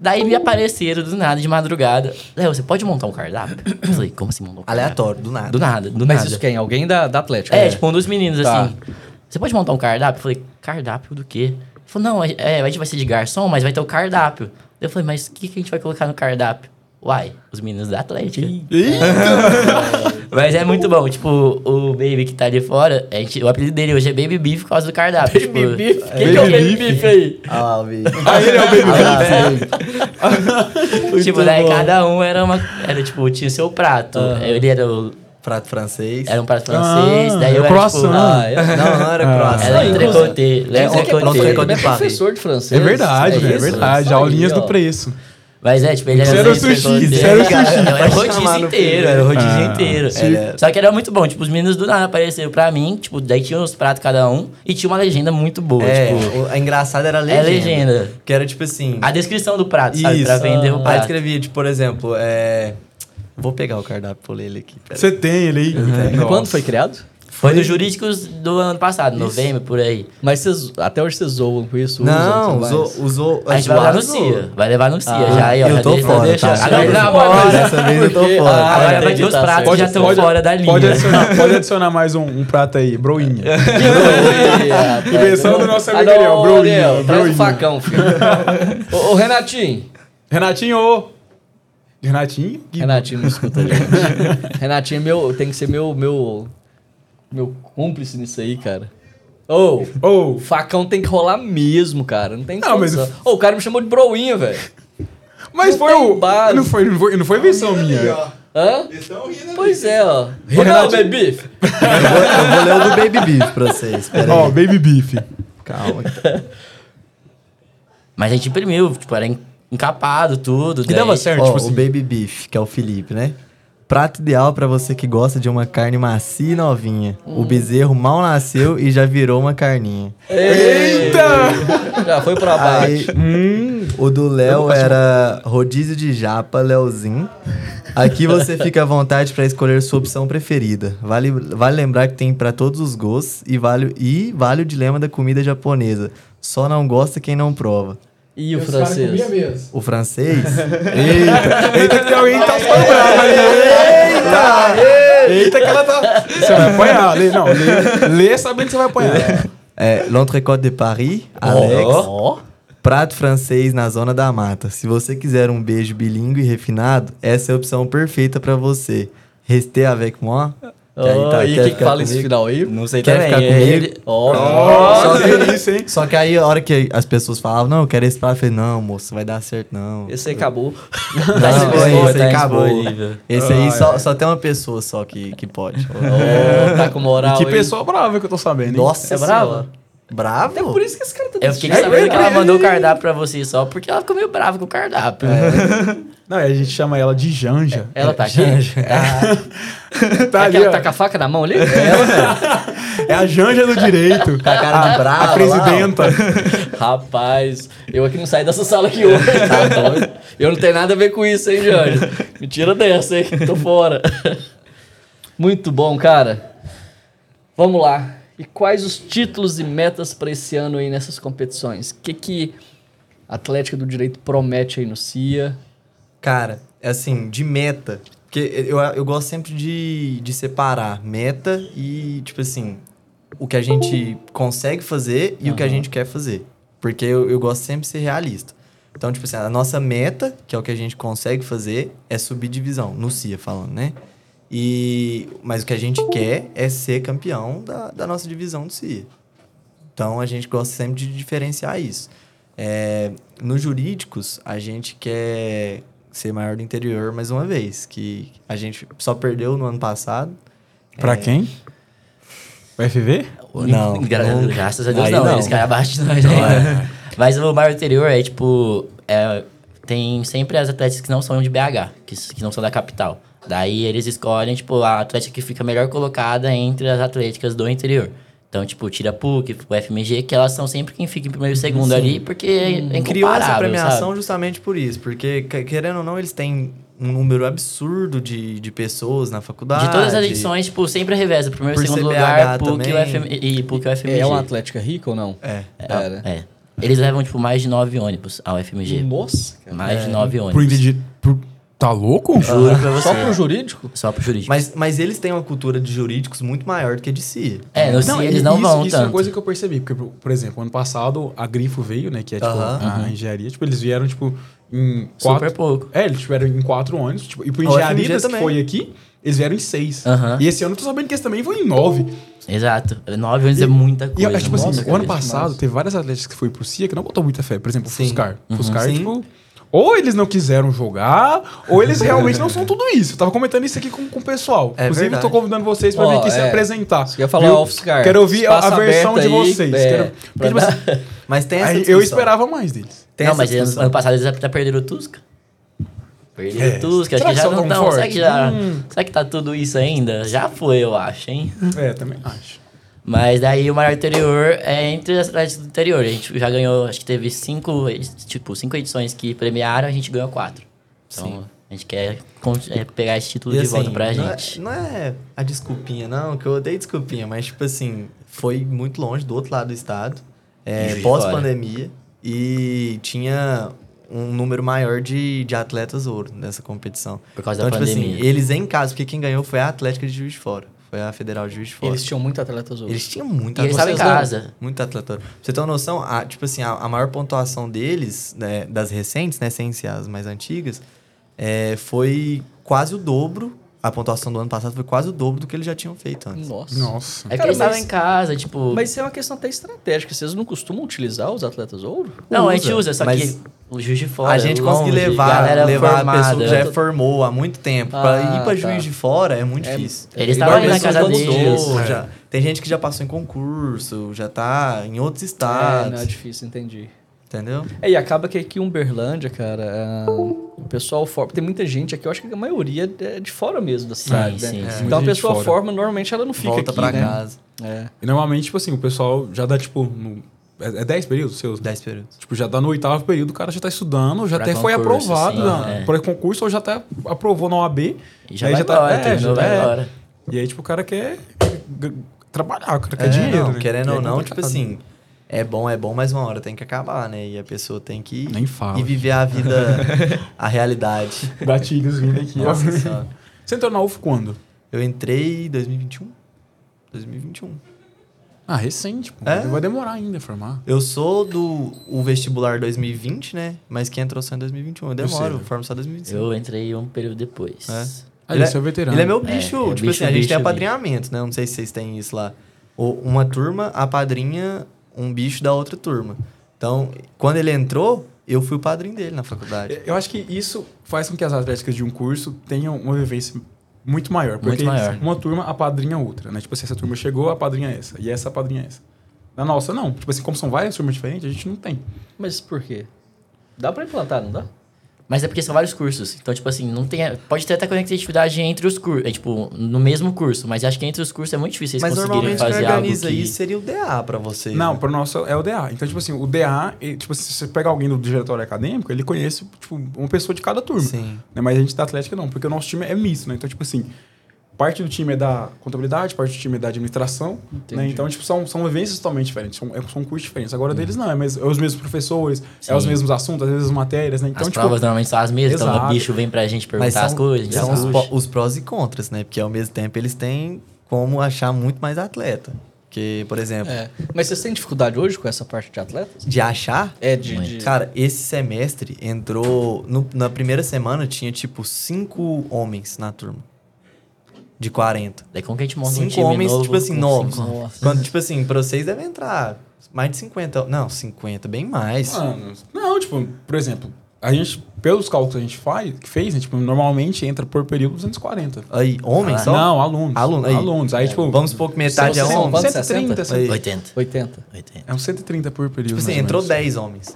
Speaker 4: Daí me apareceram do nada, de madrugada. Léo, você pode montar um cardápio? Eu falei, como assim montar um cardápio?
Speaker 3: Aleatório, do nada.
Speaker 4: Do nada, do
Speaker 1: Mas
Speaker 4: nada.
Speaker 1: isso quem? Alguém da, da Atlética?
Speaker 4: É, tipo, um dos meninos,
Speaker 1: Tá.
Speaker 4: assim. Você pode montar um cardápio? Eu falei, cardápio do quê? Ele falou, não, é, a gente vai ser de garçom, mas vai ter o cardápio. Eu falei, mas o que, que a gente vai colocar no cardápio? Uai, os meninos da Atlética. mas é muito bom. Tipo, o Baby que tá ali fora, a gente, o apelido dele hoje é Baby Beef por causa do cardápio.
Speaker 1: Baby
Speaker 4: tipo,
Speaker 1: Beef? Quem que é o Baby Beef aí?
Speaker 3: Ah lá, o vídeo.
Speaker 2: Ah, ele é o Baby
Speaker 3: Ah,
Speaker 4: tipo, daí cada um era uma. Era tipo, tinha o seu prato. Ele era, o,
Speaker 3: Prato francês.
Speaker 4: era um prato francês,
Speaker 2: Ah,
Speaker 4: daí eu
Speaker 2: é
Speaker 4: era
Speaker 2: croissant.
Speaker 4: tipo.
Speaker 1: Ah, é.
Speaker 3: Não, não era croissant.
Speaker 4: Era
Speaker 1: Ah.
Speaker 3: É,
Speaker 4: Era
Speaker 3: é,
Speaker 1: é
Speaker 3: de Paris.
Speaker 1: professor de francês.
Speaker 2: É verdade,
Speaker 1: é
Speaker 2: é verdade.
Speaker 1: Aí,
Speaker 2: Aulinhas do preço.
Speaker 4: Mas é, tipo, ele era
Speaker 2: era o sushi, era o
Speaker 4: Cara,
Speaker 2: sushi.
Speaker 4: Era o rodízio inteiro, era o rodízio
Speaker 2: Ah,
Speaker 4: inteiro. Só que era muito bom, tipo, os meninos do nada apareceram pra mim, tipo, daí tinha os pratos cada um e tinha uma legenda muito boa,
Speaker 3: É,
Speaker 4: tipo,
Speaker 3: o- a engraçada era a
Speaker 4: é
Speaker 3: legenda.
Speaker 4: legenda.
Speaker 3: Que era tipo assim.
Speaker 4: A descrição do prato, sabe?
Speaker 3: Isso.
Speaker 4: Pra vender o
Speaker 3: Aí
Speaker 4: prato.
Speaker 3: escrevia, tipo, por exemplo, é. Vou pegar o cardápio pra ler ele aqui. aí.
Speaker 2: Você tem ele aí? Nossa.
Speaker 1: Quando foi criado?
Speaker 4: Foi nos jurídicos do ano passado, novembro, por aí.
Speaker 1: Mas vocês, até hoje vocês zoam com isso?
Speaker 3: Não, usou. usou
Speaker 4: A gente vai levar no. CIA, vai levar no CIA
Speaker 1: Ah,
Speaker 4: já aí, ó.
Speaker 3: eu
Speaker 4: já
Speaker 3: tô
Speaker 4: deixa-
Speaker 3: fora,
Speaker 4: deixa-
Speaker 3: tá?
Speaker 4: Agora,
Speaker 1: Não,
Speaker 4: agora-
Speaker 3: Dessa vez eu tô fora.
Speaker 1: Ah,
Speaker 4: agora vai ter os
Speaker 1: tá
Speaker 4: pratos que já estão fora da linha.
Speaker 2: Pode adicionar, pode adicionar mais um, um prato aí, broinha. Invenção do nosso amigo ó, broinha,
Speaker 1: Traz o facão, filho. ô, ô, Renatinho.
Speaker 2: Renatinho! Renatinho? Que-
Speaker 1: Renatinho não escuta a gente. Renatinho é meu, tem que ser meu, meu, meu cúmplice nisso aí, cara. Ô,
Speaker 2: Ô,
Speaker 1: o facão tem que rolar mesmo, cara. Não tem
Speaker 2: Não, mas
Speaker 1: condição. Ô, o cara me chamou de broinha, velho.
Speaker 2: mas
Speaker 1: Não
Speaker 2: foi o.
Speaker 1: base.
Speaker 2: Não foi, não foi, não foi invenção minha.
Speaker 1: Hã? Pois é, ó.
Speaker 2: Renatinho.
Speaker 1: baby.
Speaker 3: Eu vou, eu vou ler o do Baby Beef pra vocês.
Speaker 2: Ó,
Speaker 3: aí.
Speaker 2: baby beef.
Speaker 3: Calma.
Speaker 4: Mas a gente imprimiu, tipo, era en- encapado tudo.
Speaker 2: E
Speaker 4: daí-
Speaker 2: dava certo,
Speaker 3: Ó,
Speaker 2: tipo
Speaker 3: o
Speaker 2: assim.
Speaker 3: Baby Beef, que é o Felipe, né? Prato ideal pra você que gosta de uma carne macia e novinha. O bezerro mal nasceu e já virou uma carninha.
Speaker 2: Eita!
Speaker 1: Já foi pra
Speaker 3: Aí,
Speaker 1: baixo.
Speaker 3: o do Léo era rodízio de japa, Léozinho. Aqui você fica à vontade pra escolher sua opção preferida. Vale, vale lembrar que tem pra todos os gostos e vale, e vale o dilema da comida japonesa. Só não gosta quem não prova.
Speaker 1: E o francês?
Speaker 2: mesmo.
Speaker 3: O francês?
Speaker 2: Eita! Eita, que tem alguém que tá ficando bravo ali. Eita! Eita, que ela tá. Você vai apanhar. Lê, não, lê, lê sabendo que você vai apanhar.
Speaker 3: É, L'Entrecôte de Paris, Alex.
Speaker 1: Ó.
Speaker 3: Prato francês na zona da mata. Se você quiser um beijo bilíngue e refinado, essa é a opção perfeita pra você. Restez avec moi.
Speaker 1: Ó,
Speaker 3: tá-
Speaker 1: e o
Speaker 3: quer
Speaker 1: que, fala esse
Speaker 3: comigo?
Speaker 1: final aí?
Speaker 4: Não sei
Speaker 3: Quer
Speaker 4: também.
Speaker 3: ficar comigo?
Speaker 4: ele-
Speaker 1: Ó.
Speaker 2: Ó,
Speaker 3: Só
Speaker 2: que isso, hein?
Speaker 3: Só que aí, a hora que as pessoas falavam, não, eu quero esse prato, eu falei, não, moço, vai dar certo, não.
Speaker 1: Esse aí acabou.
Speaker 4: Tá
Speaker 3: Não, esse
Speaker 4: tá
Speaker 3: aí acabou.
Speaker 4: disponível.
Speaker 3: Esse aí
Speaker 2: Ah,
Speaker 3: só,
Speaker 2: é.
Speaker 3: só tem uma pessoa só que, que pode.
Speaker 1: Ó, tá com moral
Speaker 2: E que
Speaker 1: aí.
Speaker 2: pessoa brava que eu tô sabendo, hein?
Speaker 3: Nossa
Speaker 1: É brava?
Speaker 3: Bravo?
Speaker 1: É por isso que esse cara tá
Speaker 4: Eu fiquei sabendo que ela mandou o cardápio pra você só porque ela ficou meio brava com o cardápio.
Speaker 2: Não, e a gente chama ela de Janja.
Speaker 1: Ela tá aqui?
Speaker 2: Tá
Speaker 1: É
Speaker 2: ali,
Speaker 1: aquela
Speaker 2: ó.
Speaker 1: tá com a faca na mão ali? É ela.
Speaker 2: É a Janja do direito.
Speaker 3: Com a cara de brava
Speaker 2: A
Speaker 3: lá,
Speaker 2: presidenta.
Speaker 1: Rapaz, eu aqui não saí dessa sala aqui hoje. Tá doido? Eu não tenho nada a ver com isso, hein, Jorge? Me tira dessa, hein? Tô fora. Muito bom, cara. Vamos lá. E quais os títulos e metas para esse ano aí nessas competições? O que que a Atlética do Direito promete aí no CIA?
Speaker 3: Cara, é assim, de meta. Porque eu, eu gosto sempre de, de separar meta e, tipo assim, o que a gente consegue fazer e o que a gente quer fazer. Porque eu, eu gosto sempre de ser realista. Então, tipo assim, a nossa meta, que é o que a gente consegue fazer, é subir divisão, no CIA falando, né? E, mas o que a gente quer é ser campeão da, da nossa divisão do CIA. Então, a gente gosta sempre de diferenciar isso. É, nos jurídicos, a gente quer ser maior do interior mais uma vez, que a gente só perdeu no ano passado.
Speaker 2: Pra
Speaker 3: É,
Speaker 2: quem? O FV?
Speaker 3: Não,
Speaker 4: Gra
Speaker 3: não.
Speaker 4: graças a Deus
Speaker 3: Aí
Speaker 4: não,
Speaker 3: não.
Speaker 4: eles caem abaixo de nós. né? Mas o Mario Interior é tipo. é, tem sempre as atletas que não são de BH, que, que não são da capital. Daí eles escolhem, tipo, a atlética que fica melhor colocada entre as atléticas do interior. Então, tipo, tira a PUC, o FMG, que elas são sempre quem fica em primeiro e segundo ali, porque é
Speaker 3: Criou essa premiação
Speaker 4: sabe?
Speaker 3: justamente por isso, porque, que- querendo ou não, eles têm um número absurdo de, de pessoas na faculdade.
Speaker 4: De todas as edições, tipo, sempre reveza. Primeiro e
Speaker 3: Por
Speaker 4: segundo
Speaker 3: CBH
Speaker 4: lugar, PUC e, o
Speaker 3: também.
Speaker 4: FM, e PUC e o FMG.
Speaker 1: É uma Atlética rica ou não?
Speaker 3: É.
Speaker 1: Era.
Speaker 4: É. Eles levam, tipo, mais de nove ônibus ao FMG.
Speaker 1: Nossa, cara.
Speaker 4: Mais de nove ônibus.
Speaker 2: Indeed. Tá louco?
Speaker 4: Juro pra você.
Speaker 1: Só pro jurídico?
Speaker 4: Só pro jurídico.
Speaker 3: Mas, mas eles têm uma cultura de jurídicos muito maior do que a de si.
Speaker 4: É, no CIE eles
Speaker 2: e
Speaker 4: não
Speaker 2: isso,
Speaker 4: vão
Speaker 2: Isso é
Speaker 4: tanto.
Speaker 2: uma coisa que eu percebi. Porque, por- exemplo, ano passado a Grifo veio, né? Que é tipo a engenharia. Tipo, eles vieram, tipo, em
Speaker 4: Super
Speaker 2: quatro...
Speaker 4: pouco.
Speaker 2: É, eles tiveram em quatro ônibus. Tipo, e pro Engenharias, que
Speaker 3: também.
Speaker 2: foi aqui, eles vieram em seis. E esse ano eu tô sabendo que eles também vão em nove.
Speaker 4: Exato. Nove ônibus é muita
Speaker 2: E,
Speaker 4: coisa.
Speaker 2: é, tipo assim, o ano
Speaker 1: é
Speaker 2: passado
Speaker 1: demais.
Speaker 2: teve vários atletas que foi pro CIA que não botou muita fé. Por exemplo, o. Fuscar.
Speaker 4: Uhum.
Speaker 2: Fuscar,
Speaker 3: Sim.
Speaker 2: tipo... Ou eles não quiseram jogar, ou eles realmente não são tudo isso. Eu tava comentando isso aqui com, com o pessoal.
Speaker 3: É
Speaker 2: Inclusive,
Speaker 3: verdade.
Speaker 2: tô convidando vocês pra vir aqui se
Speaker 1: é.
Speaker 2: apresentar.
Speaker 1: Você quer falar
Speaker 2: viu?
Speaker 1: off-scar?
Speaker 2: Quero ouvir a, a versão de
Speaker 1: aí,
Speaker 2: vocês.
Speaker 1: é,
Speaker 2: Quero- porque, tipo assim,
Speaker 3: Mas, tem essa discussão.
Speaker 2: eu esperava mais deles.
Speaker 3: Tem
Speaker 4: não, mas ano,
Speaker 3: discussão.
Speaker 4: ano passado eles até perderam o Tusca. Perderam
Speaker 2: É.
Speaker 4: o Tusca. Acho
Speaker 2: Será
Speaker 4: que já
Speaker 2: que
Speaker 4: não
Speaker 2: tão
Speaker 4: estão. Será
Speaker 2: fortes?
Speaker 4: que já.
Speaker 2: Hum.
Speaker 4: Será que tá tudo isso ainda? Já foi, eu acho, hein?
Speaker 2: É, também acho.
Speaker 4: Mas daí o maior interior é entre as atletas do interior. A gente já ganhou, acho que teve cinco, tipo, cinco edições que premiaram, a gente ganhou quatro. Então
Speaker 3: Sim.
Speaker 4: a gente quer é, pegar esse título
Speaker 3: E
Speaker 4: de
Speaker 3: assim,
Speaker 4: volta pra
Speaker 3: não
Speaker 4: gente.
Speaker 3: É, não é a desculpinha, não, que eu odeio desculpinha, mas tipo assim, foi muito longe do outro lado do estado, é, pós-pandemia, e tinha um número maior de, de atletas ouro nessa competição.
Speaker 4: Por causa
Speaker 3: Então,
Speaker 4: da
Speaker 3: tipo
Speaker 4: pandemia.
Speaker 3: assim, eles em casa, porque quem ganhou foi a Atlética de Juiz de Fora. Foi a Federal de Juiz de Fora.
Speaker 1: Eles tinham muito atletas hoje.
Speaker 3: Eles tinham muita
Speaker 4: E eles estavam em casa.
Speaker 3: Muito atleta. Pra você ter uma noção, a, tipo assim, a, a maior pontuação deles, né, das recentes, né, sem ser as mais antigas, é, foi quase o dobro. A pontuação do ano passado foi quase o dobro do que eles já tinham feito antes.
Speaker 1: Nossa.
Speaker 2: Nossa.
Speaker 4: É que eles estavam em casa, tipo.
Speaker 1: Mas isso é uma questão até estratégica. Vocês não costumam utilizar os atletas ouro?
Speaker 4: não, a
Speaker 3: usa,
Speaker 4: gente usa, só
Speaker 3: mas
Speaker 4: que o juiz de fora.
Speaker 3: a gente
Speaker 4: longe,
Speaker 3: conseguir levar, levar a
Speaker 4: formada.
Speaker 3: pessoa que já formou há muito tempo pra
Speaker 1: Ah,
Speaker 3: ir pra
Speaker 1: tá.
Speaker 3: Juiz de Fora é muito
Speaker 1: É-
Speaker 3: difícil.
Speaker 4: Eles
Speaker 1: Igual
Speaker 4: estavam ali na casa deles.
Speaker 2: É.
Speaker 3: já- tem gente que já passou em concurso, já tá em outros
Speaker 1: É,
Speaker 3: estados,
Speaker 1: não é difícil, entendi.
Speaker 3: Entendeu?
Speaker 1: É, e acaba que aqui em Uberlândia, cara, ah, o pessoal forma. Tem muita gente aqui, eu acho que a maioria é de fora mesmo da cidade, né?
Speaker 4: sim, sim.
Speaker 2: É,
Speaker 1: Então a pessoa forma, normalmente ela não fica
Speaker 3: Volta
Speaker 1: aqui,
Speaker 3: pra
Speaker 1: né?
Speaker 3: casa.
Speaker 1: É.
Speaker 2: E normalmente, tipo assim, o pessoal já dá, tipo... No... É é 10 períodos seus?
Speaker 3: 10 períodos.
Speaker 2: Tipo, já dá no oitavo período, o cara já tá estudando, já
Speaker 4: Pra
Speaker 2: até foi
Speaker 4: concurso,
Speaker 2: aprovado
Speaker 4: sim,
Speaker 2: na,
Speaker 4: é.
Speaker 2: por concurso, ou já até aprovou na OAB.
Speaker 4: E já
Speaker 2: aí
Speaker 4: vai
Speaker 2: já tá-
Speaker 4: embora,
Speaker 2: é, já-
Speaker 4: vai
Speaker 2: é.
Speaker 4: embora.
Speaker 2: E aí, tipo, o cara quer trabalhar, o cara quer
Speaker 3: É,
Speaker 2: dinheiro.
Speaker 3: não,
Speaker 2: né?
Speaker 3: querendo ou
Speaker 2: é
Speaker 3: não, tipo
Speaker 2: complicado.
Speaker 3: assim, é bom, é bom, mas uma hora tem que acabar, né? E a pessoa tem que
Speaker 2: Nem fala.
Speaker 3: e viver a vida, a realidade.
Speaker 2: Gatilhos vindo aqui, ó.
Speaker 3: Nossa senhora.
Speaker 2: Você entrou na UF quando?
Speaker 3: Eu entrei em 2021. 2021.
Speaker 2: Ah, recente, pô.
Speaker 3: É?
Speaker 2: Vai demorar ainda a formar.
Speaker 3: Eu sou do o vestibular 2020, né? Mas quem entrou só em 2021. Eu demoro, eu formo só em 2025.
Speaker 4: Eu entrei um período depois.
Speaker 3: É.
Speaker 2: Ah,
Speaker 3: Ele
Speaker 2: ele é, veterano.
Speaker 3: Ele é meu
Speaker 4: É,
Speaker 3: bicho,
Speaker 4: é o
Speaker 3: tipo
Speaker 4: bicho,
Speaker 3: assim, a gente tem
Speaker 4: bicho,
Speaker 3: apadrinhamento, né? Eu Não sei se vocês têm isso lá. Uma turma apadrinha um bicho da outra turma. Então, quando ele entrou, eu fui o padrinho dele na faculdade.
Speaker 2: Eu acho que isso faz com que as atléticas de um curso tenham uma vivência muito maior. Porque
Speaker 4: Muito maior.
Speaker 2: uma turma apadrinha outra, né? Tipo assim, essa turma chegou, apadrinha essa. E essa apadrinha essa. Na nossa, não. Tipo assim, como são várias turmas diferentes, a gente não tem.
Speaker 1: Mas por quê? Dá pra implantar, não dá?
Speaker 4: Mas é porque são vários cursos. Então, tipo assim, não tem. Pode ter até conectividade entre os cursos. É, tipo, no mesmo curso. Mas acho que entre os cursos é muito difícil eles
Speaker 3: Mas
Speaker 4: conseguirem fazer algo
Speaker 3: organiza
Speaker 4: que...
Speaker 3: isso seria o DA pra vocês.
Speaker 2: Não,
Speaker 3: né?
Speaker 2: para o nosso é o DA. Então, tipo assim, o DA, tipo, assim, se você pega alguém do diretório acadêmico, ele conhece, tipo, uma pessoa de cada turma.
Speaker 3: Sim.
Speaker 2: Né? Mas a gente da Atlética não, porque o nosso time é misto, né? Então, tipo assim, parte do time é da contabilidade, parte do time é da administração, né? Então, tipo, são, são vivências totalmente diferentes, são, é- são cursos diferentes. Agora deles não, é, mas é os mesmos professores, é os
Speaker 4: Sim.
Speaker 2: mesmos assuntos, às vezes as matérias, né? Então,
Speaker 4: as
Speaker 2: tipo,
Speaker 4: provas normalmente são as mesmas. Então,
Speaker 2: Exato.
Speaker 4: o bicho vem pra gente perguntar
Speaker 3: são,
Speaker 4: as coisas. a gente
Speaker 3: são os, prós e contras, né? Porque ao mesmo tempo eles têm como achar muito mais atleta. Porque, por exemplo,
Speaker 1: É. Mas vocês têm dificuldade hoje com essa parte de atletas?
Speaker 3: de achar,
Speaker 1: É, de. De-
Speaker 3: Cara, esse semestre entrou. no- na primeira semana tinha tipo cinco homens na turma. De 40.
Speaker 4: Daí como que a gente monta um
Speaker 3: Cinco
Speaker 4: time
Speaker 3: homens,
Speaker 4: novo
Speaker 3: tipo assim, novos. Quando, tipo assim, pra vocês devem entrar mais de 50. Não, 50, bem mais.
Speaker 2: Mano, não, tipo, por exemplo, A gente, pelos cálculos que a gente faz, que fez, né, tipo, normalmente entra por período 240.
Speaker 3: Aí, homem
Speaker 4: Ah,
Speaker 3: só?
Speaker 2: Não, alunos.
Speaker 3: Aluno, aí.
Speaker 2: Alunos. Aí, tipo,
Speaker 3: Vamos supor que metade é
Speaker 1: quantos?
Speaker 2: 130.
Speaker 1: 60?
Speaker 3: Aí.
Speaker 4: 80.
Speaker 1: 80.
Speaker 4: 80.
Speaker 2: É uns 130 por período.
Speaker 3: Tipo assim, entrou
Speaker 2: menos.
Speaker 3: 10 homens.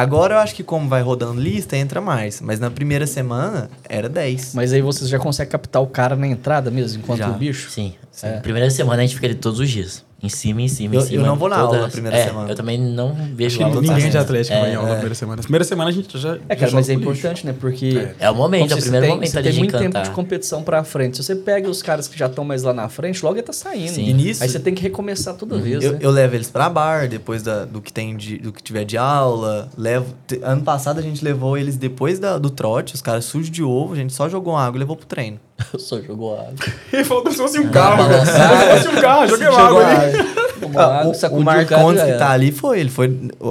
Speaker 3: Agora eu acho que como vai rodando lista, entra mais. Mas na primeira semana, era 10.
Speaker 1: Mas aí vocês já conseguem captar o cara na entrada mesmo, enquanto
Speaker 3: Já.
Speaker 1: o bicho?
Speaker 4: Sim. sim.
Speaker 1: É.
Speaker 4: Primeira semana a gente fica ali todos os dias. Em cima, em cima,
Speaker 3: Eu-
Speaker 4: em
Speaker 3: eu
Speaker 4: cima.
Speaker 3: não vou na aula na primeira
Speaker 4: é,
Speaker 3: semana.
Speaker 4: Eu também não vejo aula.
Speaker 2: ninguém de Atlético
Speaker 4: é,
Speaker 2: vai em aula na
Speaker 3: é.
Speaker 2: primeira semana. Na primeira semana a gente já.
Speaker 1: É, cara,
Speaker 2: já
Speaker 1: mas é importante, né? Porque.
Speaker 4: É o momento, é o primeiro
Speaker 1: tem,
Speaker 4: momento
Speaker 1: você
Speaker 4: ali
Speaker 1: tem
Speaker 4: de
Speaker 1: muito
Speaker 4: encantar.
Speaker 1: tempo de competição pra frente. Se você pega os caras que já estão mais lá na frente, logo ele tá saindo.
Speaker 4: Sim.
Speaker 3: E nisso-
Speaker 1: Aí você tem que recomeçar toda vez,
Speaker 3: Eu,
Speaker 1: né?
Speaker 3: eu levo eles pra bar depois da- do que tem de, do que tiver de aula. Levo. te- ano passado a gente levou eles depois da- do trote, os caras sujos de ovo, a gente só jogou água e levou pro treino.
Speaker 1: Só jogou água.
Speaker 2: Ele falou como se fosse um carro. Como se fosse um carro, joguei
Speaker 3: Jogou
Speaker 2: água ali.
Speaker 1: Tomou
Speaker 3: Ah,
Speaker 1: água,
Speaker 3: o,
Speaker 1: sacudiu
Speaker 3: o Marcondes
Speaker 1: já
Speaker 3: que
Speaker 1: era.
Speaker 3: tá ali foi, ele foi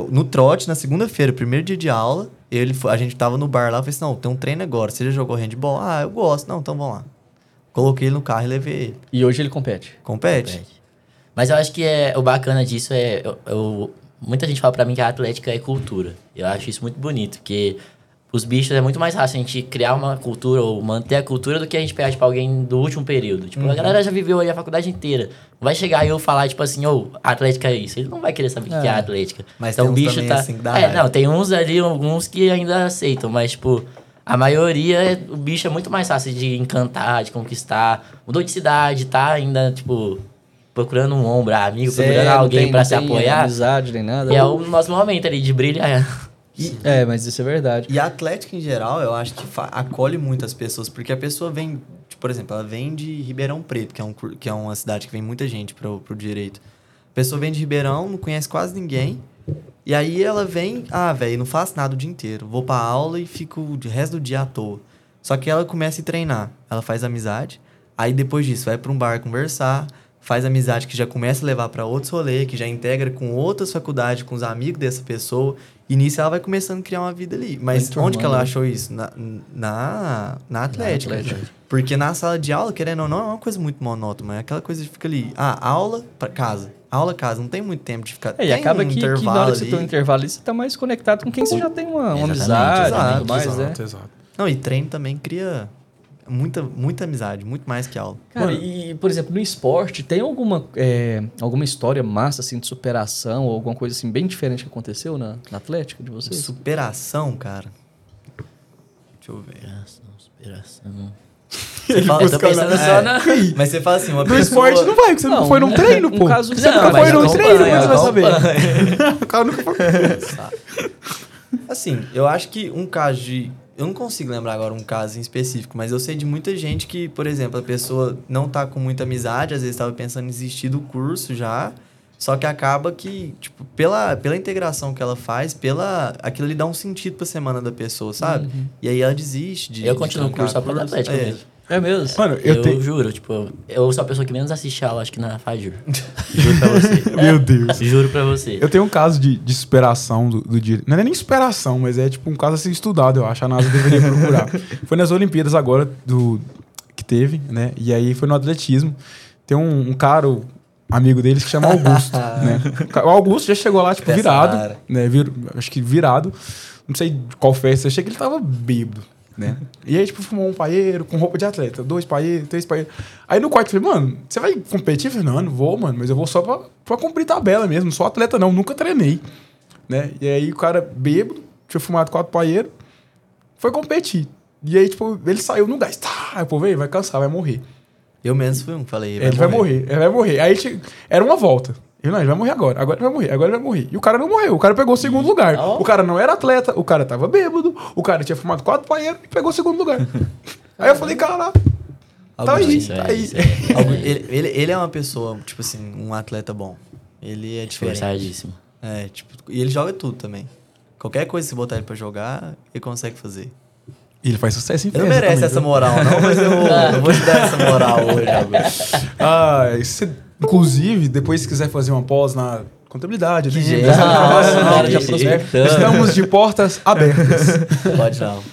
Speaker 3: no trote na segunda-feira, primeiro dia de aula. Ele foi- a gente tava no bar lá, eu falei assim: não, tem um treino agora. Você já jogou handball? Ah, eu gosto. Não, então vamos lá. Coloquei ele no carro e levei ele.
Speaker 1: E hoje ele compete.
Speaker 3: Compete.
Speaker 4: Mas eu acho que é, o bacana disso é. Eu, eu- muita gente fala pra mim que a Atlética é cultura. Eu acho isso muito bonito, porque os bichos é muito mais fácil a gente criar uma cultura ou manter a cultura do que a gente pegar, tipo, alguém do último período. Tipo, a galera já viveu aí a faculdade inteira. Não vai chegar e eu falar, tipo assim, ô, Atlética é isso. Ele não vai querer saber o que que é
Speaker 1: É.
Speaker 4: Atlética.
Speaker 3: Mas
Speaker 4: então
Speaker 3: tem
Speaker 4: o
Speaker 3: uns
Speaker 4: bicho
Speaker 3: também,
Speaker 4: tá.
Speaker 3: assim,
Speaker 4: é, não, tem uns ali, alguns que ainda aceitam, mas, tipo. A maioria, é- o bicho é muito mais fácil de encantar, de conquistar. Mudou de cidade, tá ainda, tipo, procurando um ombro amigo,
Speaker 1: Cê
Speaker 4: procurando alguém
Speaker 1: não
Speaker 4: se
Speaker 1: tem
Speaker 4: apoiar.
Speaker 1: amizade nem nada.
Speaker 4: E é o nosso momento ali de brilhar.
Speaker 1: É, mas isso é verdade.
Speaker 3: E a Atlética em geral, eu acho que acolhe muito as pessoas, porque a pessoa vem, tipo, por exemplo, ela vem de Ribeirão Preto, que é, um, que é uma cidade que vem muita gente pro, pro direito. A pessoa vem de Ribeirão, não conhece quase ninguém, e aí ela vem, ah, velho, não faço nada o dia inteiro, vou pra aula e fico o resto do dia à toa. Só que ela começa a treinar, ela faz amizade, aí depois disso vai pra um bar conversar, faz amizade que já começa a levar pra outros rolês, que já integra com outras faculdades, com os amigos dessa pessoa, e nisso ela vai começando a criar uma vida ali. Mas
Speaker 1: enturmando,
Speaker 3: onde que ela
Speaker 1: né?
Speaker 3: achou isso? Na, na, na Atlética.
Speaker 1: Atlética.
Speaker 3: Porque na sala de aula, querendo ou não, é uma coisa muito monótona. É aquela coisa que fica ali, ah, aula pra casa. Aula, casa. Não tem muito tempo de ficar.
Speaker 1: É, e acaba
Speaker 3: um
Speaker 1: que, que na hora
Speaker 3: intervalo
Speaker 1: que você
Speaker 3: ali.
Speaker 1: tem um intervalo ali, você tá mais conectado com quem você já tem uma, uma amizade e
Speaker 3: exato,
Speaker 1: tudo mais, né?
Speaker 2: exato, exato.
Speaker 3: Não, e treino também cria muita, muita amizade, muito mais que aula.
Speaker 1: Cara, e, por exemplo, no esporte, tem alguma, é, alguma história massa, assim, de superação ou alguma coisa, assim, bem diferente que aconteceu na, na Atlética de vocês?
Speaker 3: Superação, cara. Deixa eu ver.
Speaker 4: Inspiração, inspiração.
Speaker 3: Você fala-
Speaker 4: Eu tô pensando
Speaker 3: É,
Speaker 4: só na.
Speaker 3: Mas você fala assim, uma
Speaker 2: No
Speaker 3: pessoa...
Speaker 2: esporte não vai, porque você não,
Speaker 1: Não,
Speaker 2: foi num
Speaker 1: um-
Speaker 2: treino,
Speaker 1: um
Speaker 2: pô.
Speaker 1: caso-
Speaker 2: você
Speaker 1: Não,
Speaker 2: nunca foi num treino, como você vai saber? o cara nunca foi.
Speaker 3: Assim, eu acho que um caso de. Eu não consigo lembrar agora um caso em específico, mas eu sei de muita gente que, por exemplo, a pessoa não tá com muita amizade, às vezes estava pensando em desistir do curso já, só que acaba que, tipo, pela, pela integração que ela faz, pela aquilo lhe dá um sentido pra semana da pessoa, sabe? E aí ela desiste de.
Speaker 4: Eu
Speaker 3: de
Speaker 4: continuo o curso só pelo Atlético
Speaker 3: É.
Speaker 4: mesmo.
Speaker 1: É mesmo?
Speaker 2: Mano, eu,
Speaker 4: Eu,
Speaker 2: tenho.
Speaker 4: juro, tipo, eu sou a pessoa que menos assiste aula, acho que na Fajur. juro pra você.
Speaker 2: Meu Deus.
Speaker 4: Juro pra você.
Speaker 2: Eu tenho um caso de, de superação do, do direito. Não é nem superação, mas é tipo um caso a ser estudado, eu acho. A NASA deveria procurar. foi nas Olimpíadas agora do que teve, né? E aí foi no atletismo. Tem um, um cara, amigo deles, que chama Augusto, né? O Augusto já chegou lá, tipo, virado, né? Vir, acho que virado. Não sei de qual festa. Eu achei que ele tava bêbado, né? E aí, tipo, fumou um paeiro com roupa de atleta. Dois paeiros, três paeiros. Aí no quarto eu falei, mano, você vai competir? Eu falei, não, não vou, mano. Mas eu vou só pra, pra cumprir tabela mesmo. Sou atleta, não. Nunca treinei, né? E aí o cara bêbado, tinha fumado quatro paeiros, foi competir. E aí, tipo, ele saiu no gás. Tá, aí, pô, velho, vai cansar, vai morrer.
Speaker 3: Eu mesmo fui um falei.
Speaker 2: Ele vai morrer, ele vai morrer. Aí che- era uma volta. Ele, não, ele vai morrer agora, agora ele vai morrer, agora ele vai morrer. E o cara não morreu, o cara pegou o segundo lugar. O cara não era atleta, o cara tava bêbado, o cara tinha fumado quatro paeiros e pegou o segundo lugar. aí eu falei, cara, tá aí,
Speaker 4: Isso é-
Speaker 2: tá aí.
Speaker 4: isso é-
Speaker 3: Algu- Ele, ele, ele é uma pessoa, tipo assim, um atleta bom. Ele é diferente. É, tipo, e ele joga tudo também. Qualquer coisa que você botar ele pra jogar, ele consegue fazer.
Speaker 2: E ele faz sucesso em
Speaker 3: Ele não
Speaker 2: festa
Speaker 3: merece
Speaker 2: também,
Speaker 3: essa
Speaker 2: viu?
Speaker 3: moral, não, mas eu, eu vou te dar essa moral hoje.
Speaker 2: Ah, você- inclusive, depois se quiser fazer uma pós na contabilidade, já
Speaker 1: que
Speaker 2: prospera.
Speaker 1: jeitão.
Speaker 2: estamos de portas abertas.
Speaker 3: Pode não.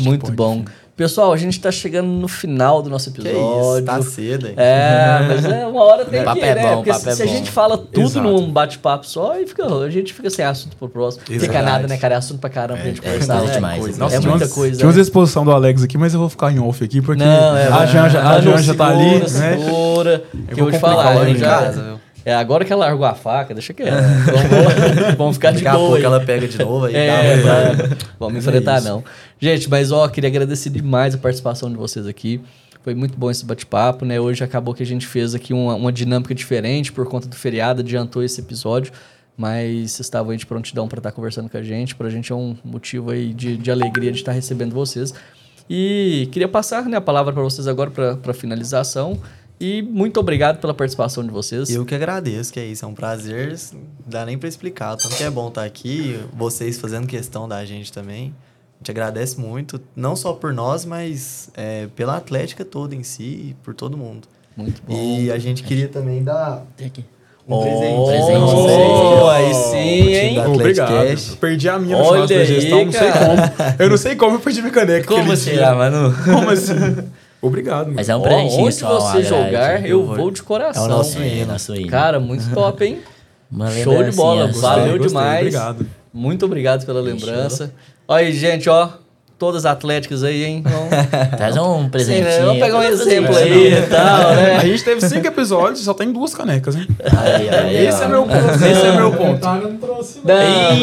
Speaker 1: Muito
Speaker 2: pode.
Speaker 1: bom. Pessoal, a gente tá chegando no final do nosso
Speaker 3: Que
Speaker 1: episódio.
Speaker 3: isso, tá cedo, hein?
Speaker 1: É, mas é uma hora tem
Speaker 4: Papo
Speaker 1: que,
Speaker 4: é
Speaker 1: né?
Speaker 4: bom,
Speaker 1: Porque
Speaker 4: papo
Speaker 1: se,
Speaker 4: é
Speaker 1: se a gente fala tudo
Speaker 2: Exato.
Speaker 1: num bate-papo só, e fica, a gente fica sem assunto pro próximo. Fica
Speaker 3: Verdade.
Speaker 1: nada, né, cara? É assunto pra caramba pra gente conversar.
Speaker 4: coisa
Speaker 1: né?
Speaker 4: demais,
Speaker 3: coisa.
Speaker 2: Nossa,
Speaker 1: é muita
Speaker 2: umas-
Speaker 1: coisa.
Speaker 2: Tinha umas
Speaker 1: né?
Speaker 2: exposição do Alex aqui, mas eu vou ficar em off aqui, porque
Speaker 1: Não, é,
Speaker 2: a Janja, a
Speaker 1: Manu,
Speaker 2: Janja tá ali,
Speaker 1: segura,
Speaker 2: né?
Speaker 1: Segura, que eu
Speaker 2: vou
Speaker 1: te falar.
Speaker 2: o
Speaker 1: a gente
Speaker 3: em casa, viu?
Speaker 1: É, agora que ela largou a faca, deixa quieto. Vamos, vamos, vamos ficar de
Speaker 3: Daqui a
Speaker 1: boa.
Speaker 3: pouco
Speaker 1: aí.
Speaker 3: ela pega de novo aí.
Speaker 1: É, vamos
Speaker 3: Mas
Speaker 1: enfrentar
Speaker 3: é
Speaker 1: não. Gente, mas ó, queria agradecer demais a participação de vocês aqui. Foi muito bom esse bate-papo, né? Hoje acabou que a gente fez aqui uma, uma dinâmica diferente por conta do feriado, adiantou esse episódio. Mas vocês estavam aí de prontidão para estar conversando com a gente. Pra gente é um motivo aí de, de alegria de estar recebendo vocês. E queria passar né, a palavra para vocês agora para finalização. E muito obrigado pela participação de vocês.
Speaker 3: Eu que agradeço, que é isso. É um prazer. assim, Não dá nem pra explicar. o Tanto que é bom estar aqui, vocês fazendo questão da gente também. A gente agradece muito, não só por nós, mas é, pela Atlética toda em si e por todo mundo.
Speaker 1: Muito bom.
Speaker 3: E a gente queria também dar
Speaker 4: Tem aqui.
Speaker 3: um
Speaker 1: Oh,
Speaker 3: presente.
Speaker 4: presente.
Speaker 1: Oh, aí sim, hein?
Speaker 2: Obrigado. Perdi a minha no
Speaker 1: Olha
Speaker 2: churrasco da
Speaker 1: aí,
Speaker 2: gestão, não sei
Speaker 1: cara.
Speaker 2: como. Eu não sei como eu perdi minha caneca.
Speaker 4: Como será,
Speaker 2: dia.
Speaker 4: mano?
Speaker 2: Como assim? Obrigado, mano.
Speaker 4: Mas é um presentinho
Speaker 1: onde
Speaker 4: só,
Speaker 1: você jogar,
Speaker 4: grade.
Speaker 1: eu
Speaker 3: vou-
Speaker 1: de coração.
Speaker 3: É o nosso
Speaker 4: É,
Speaker 3: hino.
Speaker 4: nosso hino.
Speaker 1: Cara, muito top, hein?
Speaker 4: Uma
Speaker 1: Show de bola,
Speaker 4: lembrancinha,
Speaker 1: valeu
Speaker 2: Gostei,
Speaker 1: demais.
Speaker 2: Obrigado.
Speaker 1: Muito obrigado pela lembrança. Olha aí, gente, ó. Todas atléticas aí, hein? Vamos,
Speaker 4: Traz um
Speaker 1: Sim,
Speaker 4: presentinho.
Speaker 1: né? Vamos pegar um
Speaker 4: Traz
Speaker 1: exemplo aí e tal,
Speaker 2: A
Speaker 1: né?
Speaker 2: gente teve cinco episódios e só tem duas canecas, hein?
Speaker 4: Aí, aí,
Speaker 2: Esse
Speaker 4: ó.
Speaker 2: é meu ponto. Esse é meu ponto.
Speaker 5: Não trouxe, não.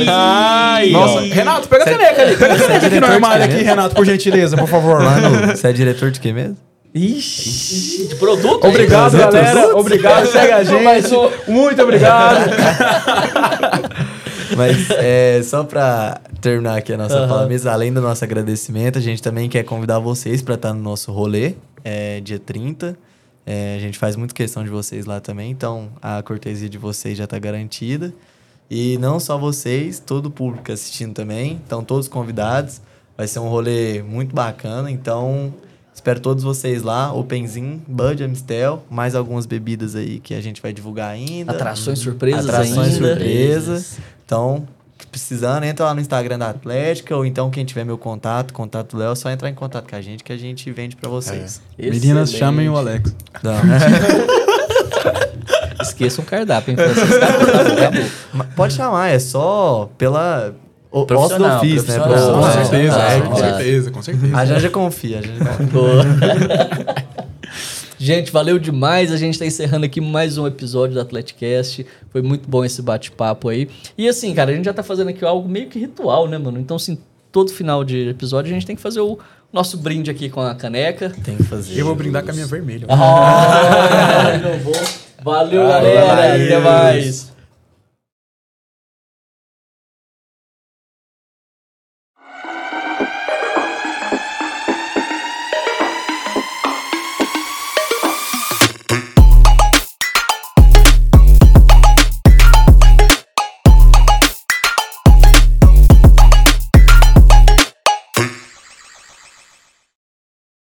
Speaker 4: Ai,
Speaker 2: Nossa, Renato, pega a caneca ali. Pega a caneca aqui no armário aqui? Renato, por gentileza, por favor.
Speaker 3: Mano, você é diretor de quê mesmo?
Speaker 1: Ixi, de produto?
Speaker 2: Obrigado, galera. Obrigado, segue a gente. Muito obrigado.
Speaker 3: Mas é, só pra terminar aqui a nossa
Speaker 1: Aham.
Speaker 3: fala mesmo, além do nosso agradecimento, a gente também quer convidar vocês pra estar no nosso rolê, é, dia 30. É, a gente faz muito questão de vocês lá também, então a cortesia de vocês já tá garantida. E não só vocês, todo o público assistindo também, então todos convidados. Vai ser um rolê muito bacana, então espero todos vocês lá. Openzinho, Bud, Amistel, mais algumas bebidas aí que a gente vai divulgar ainda.
Speaker 1: Atrações surpresas
Speaker 3: Atrações
Speaker 1: ainda.
Speaker 3: surpresa. Então, precisando, entra lá no Instagram da Atlética, ou então quem tiver meu contato, contato do Léo, é só entrar em contato com a gente que a gente vende pra vocês.
Speaker 2: Meninas,
Speaker 1: Excelente.
Speaker 2: chamem o Alex.
Speaker 3: Não.
Speaker 1: Esqueça um cardápio, hein,
Speaker 3: Pode chamar, é só pela. O osso do
Speaker 4: Profissional,
Speaker 3: ofício, né?
Speaker 4: profissional.
Speaker 2: Com
Speaker 3: Profissional.
Speaker 2: certeza,
Speaker 1: ah,
Speaker 2: é, com
Speaker 1: ah.
Speaker 2: certeza, com certeza.
Speaker 3: A Janja confia, a Janja confia.
Speaker 1: Gente, valeu demais. A gente tá encerrando aqui mais um episódio do Atleticast. Foi muito bom esse bate-papo aí. E assim, cara, a gente já tá fazendo aqui algo meio que ritual, né, mano? Então, assim, todo final de episódio a gente tem que fazer o nosso brinde aqui com a caneca.
Speaker 3: Tem que fazer.
Speaker 2: Eu vou brindar com a minha vermelha.
Speaker 1: Ah, não vou. Valeu, galera.
Speaker 3: Valeu.
Speaker 1: Até mais.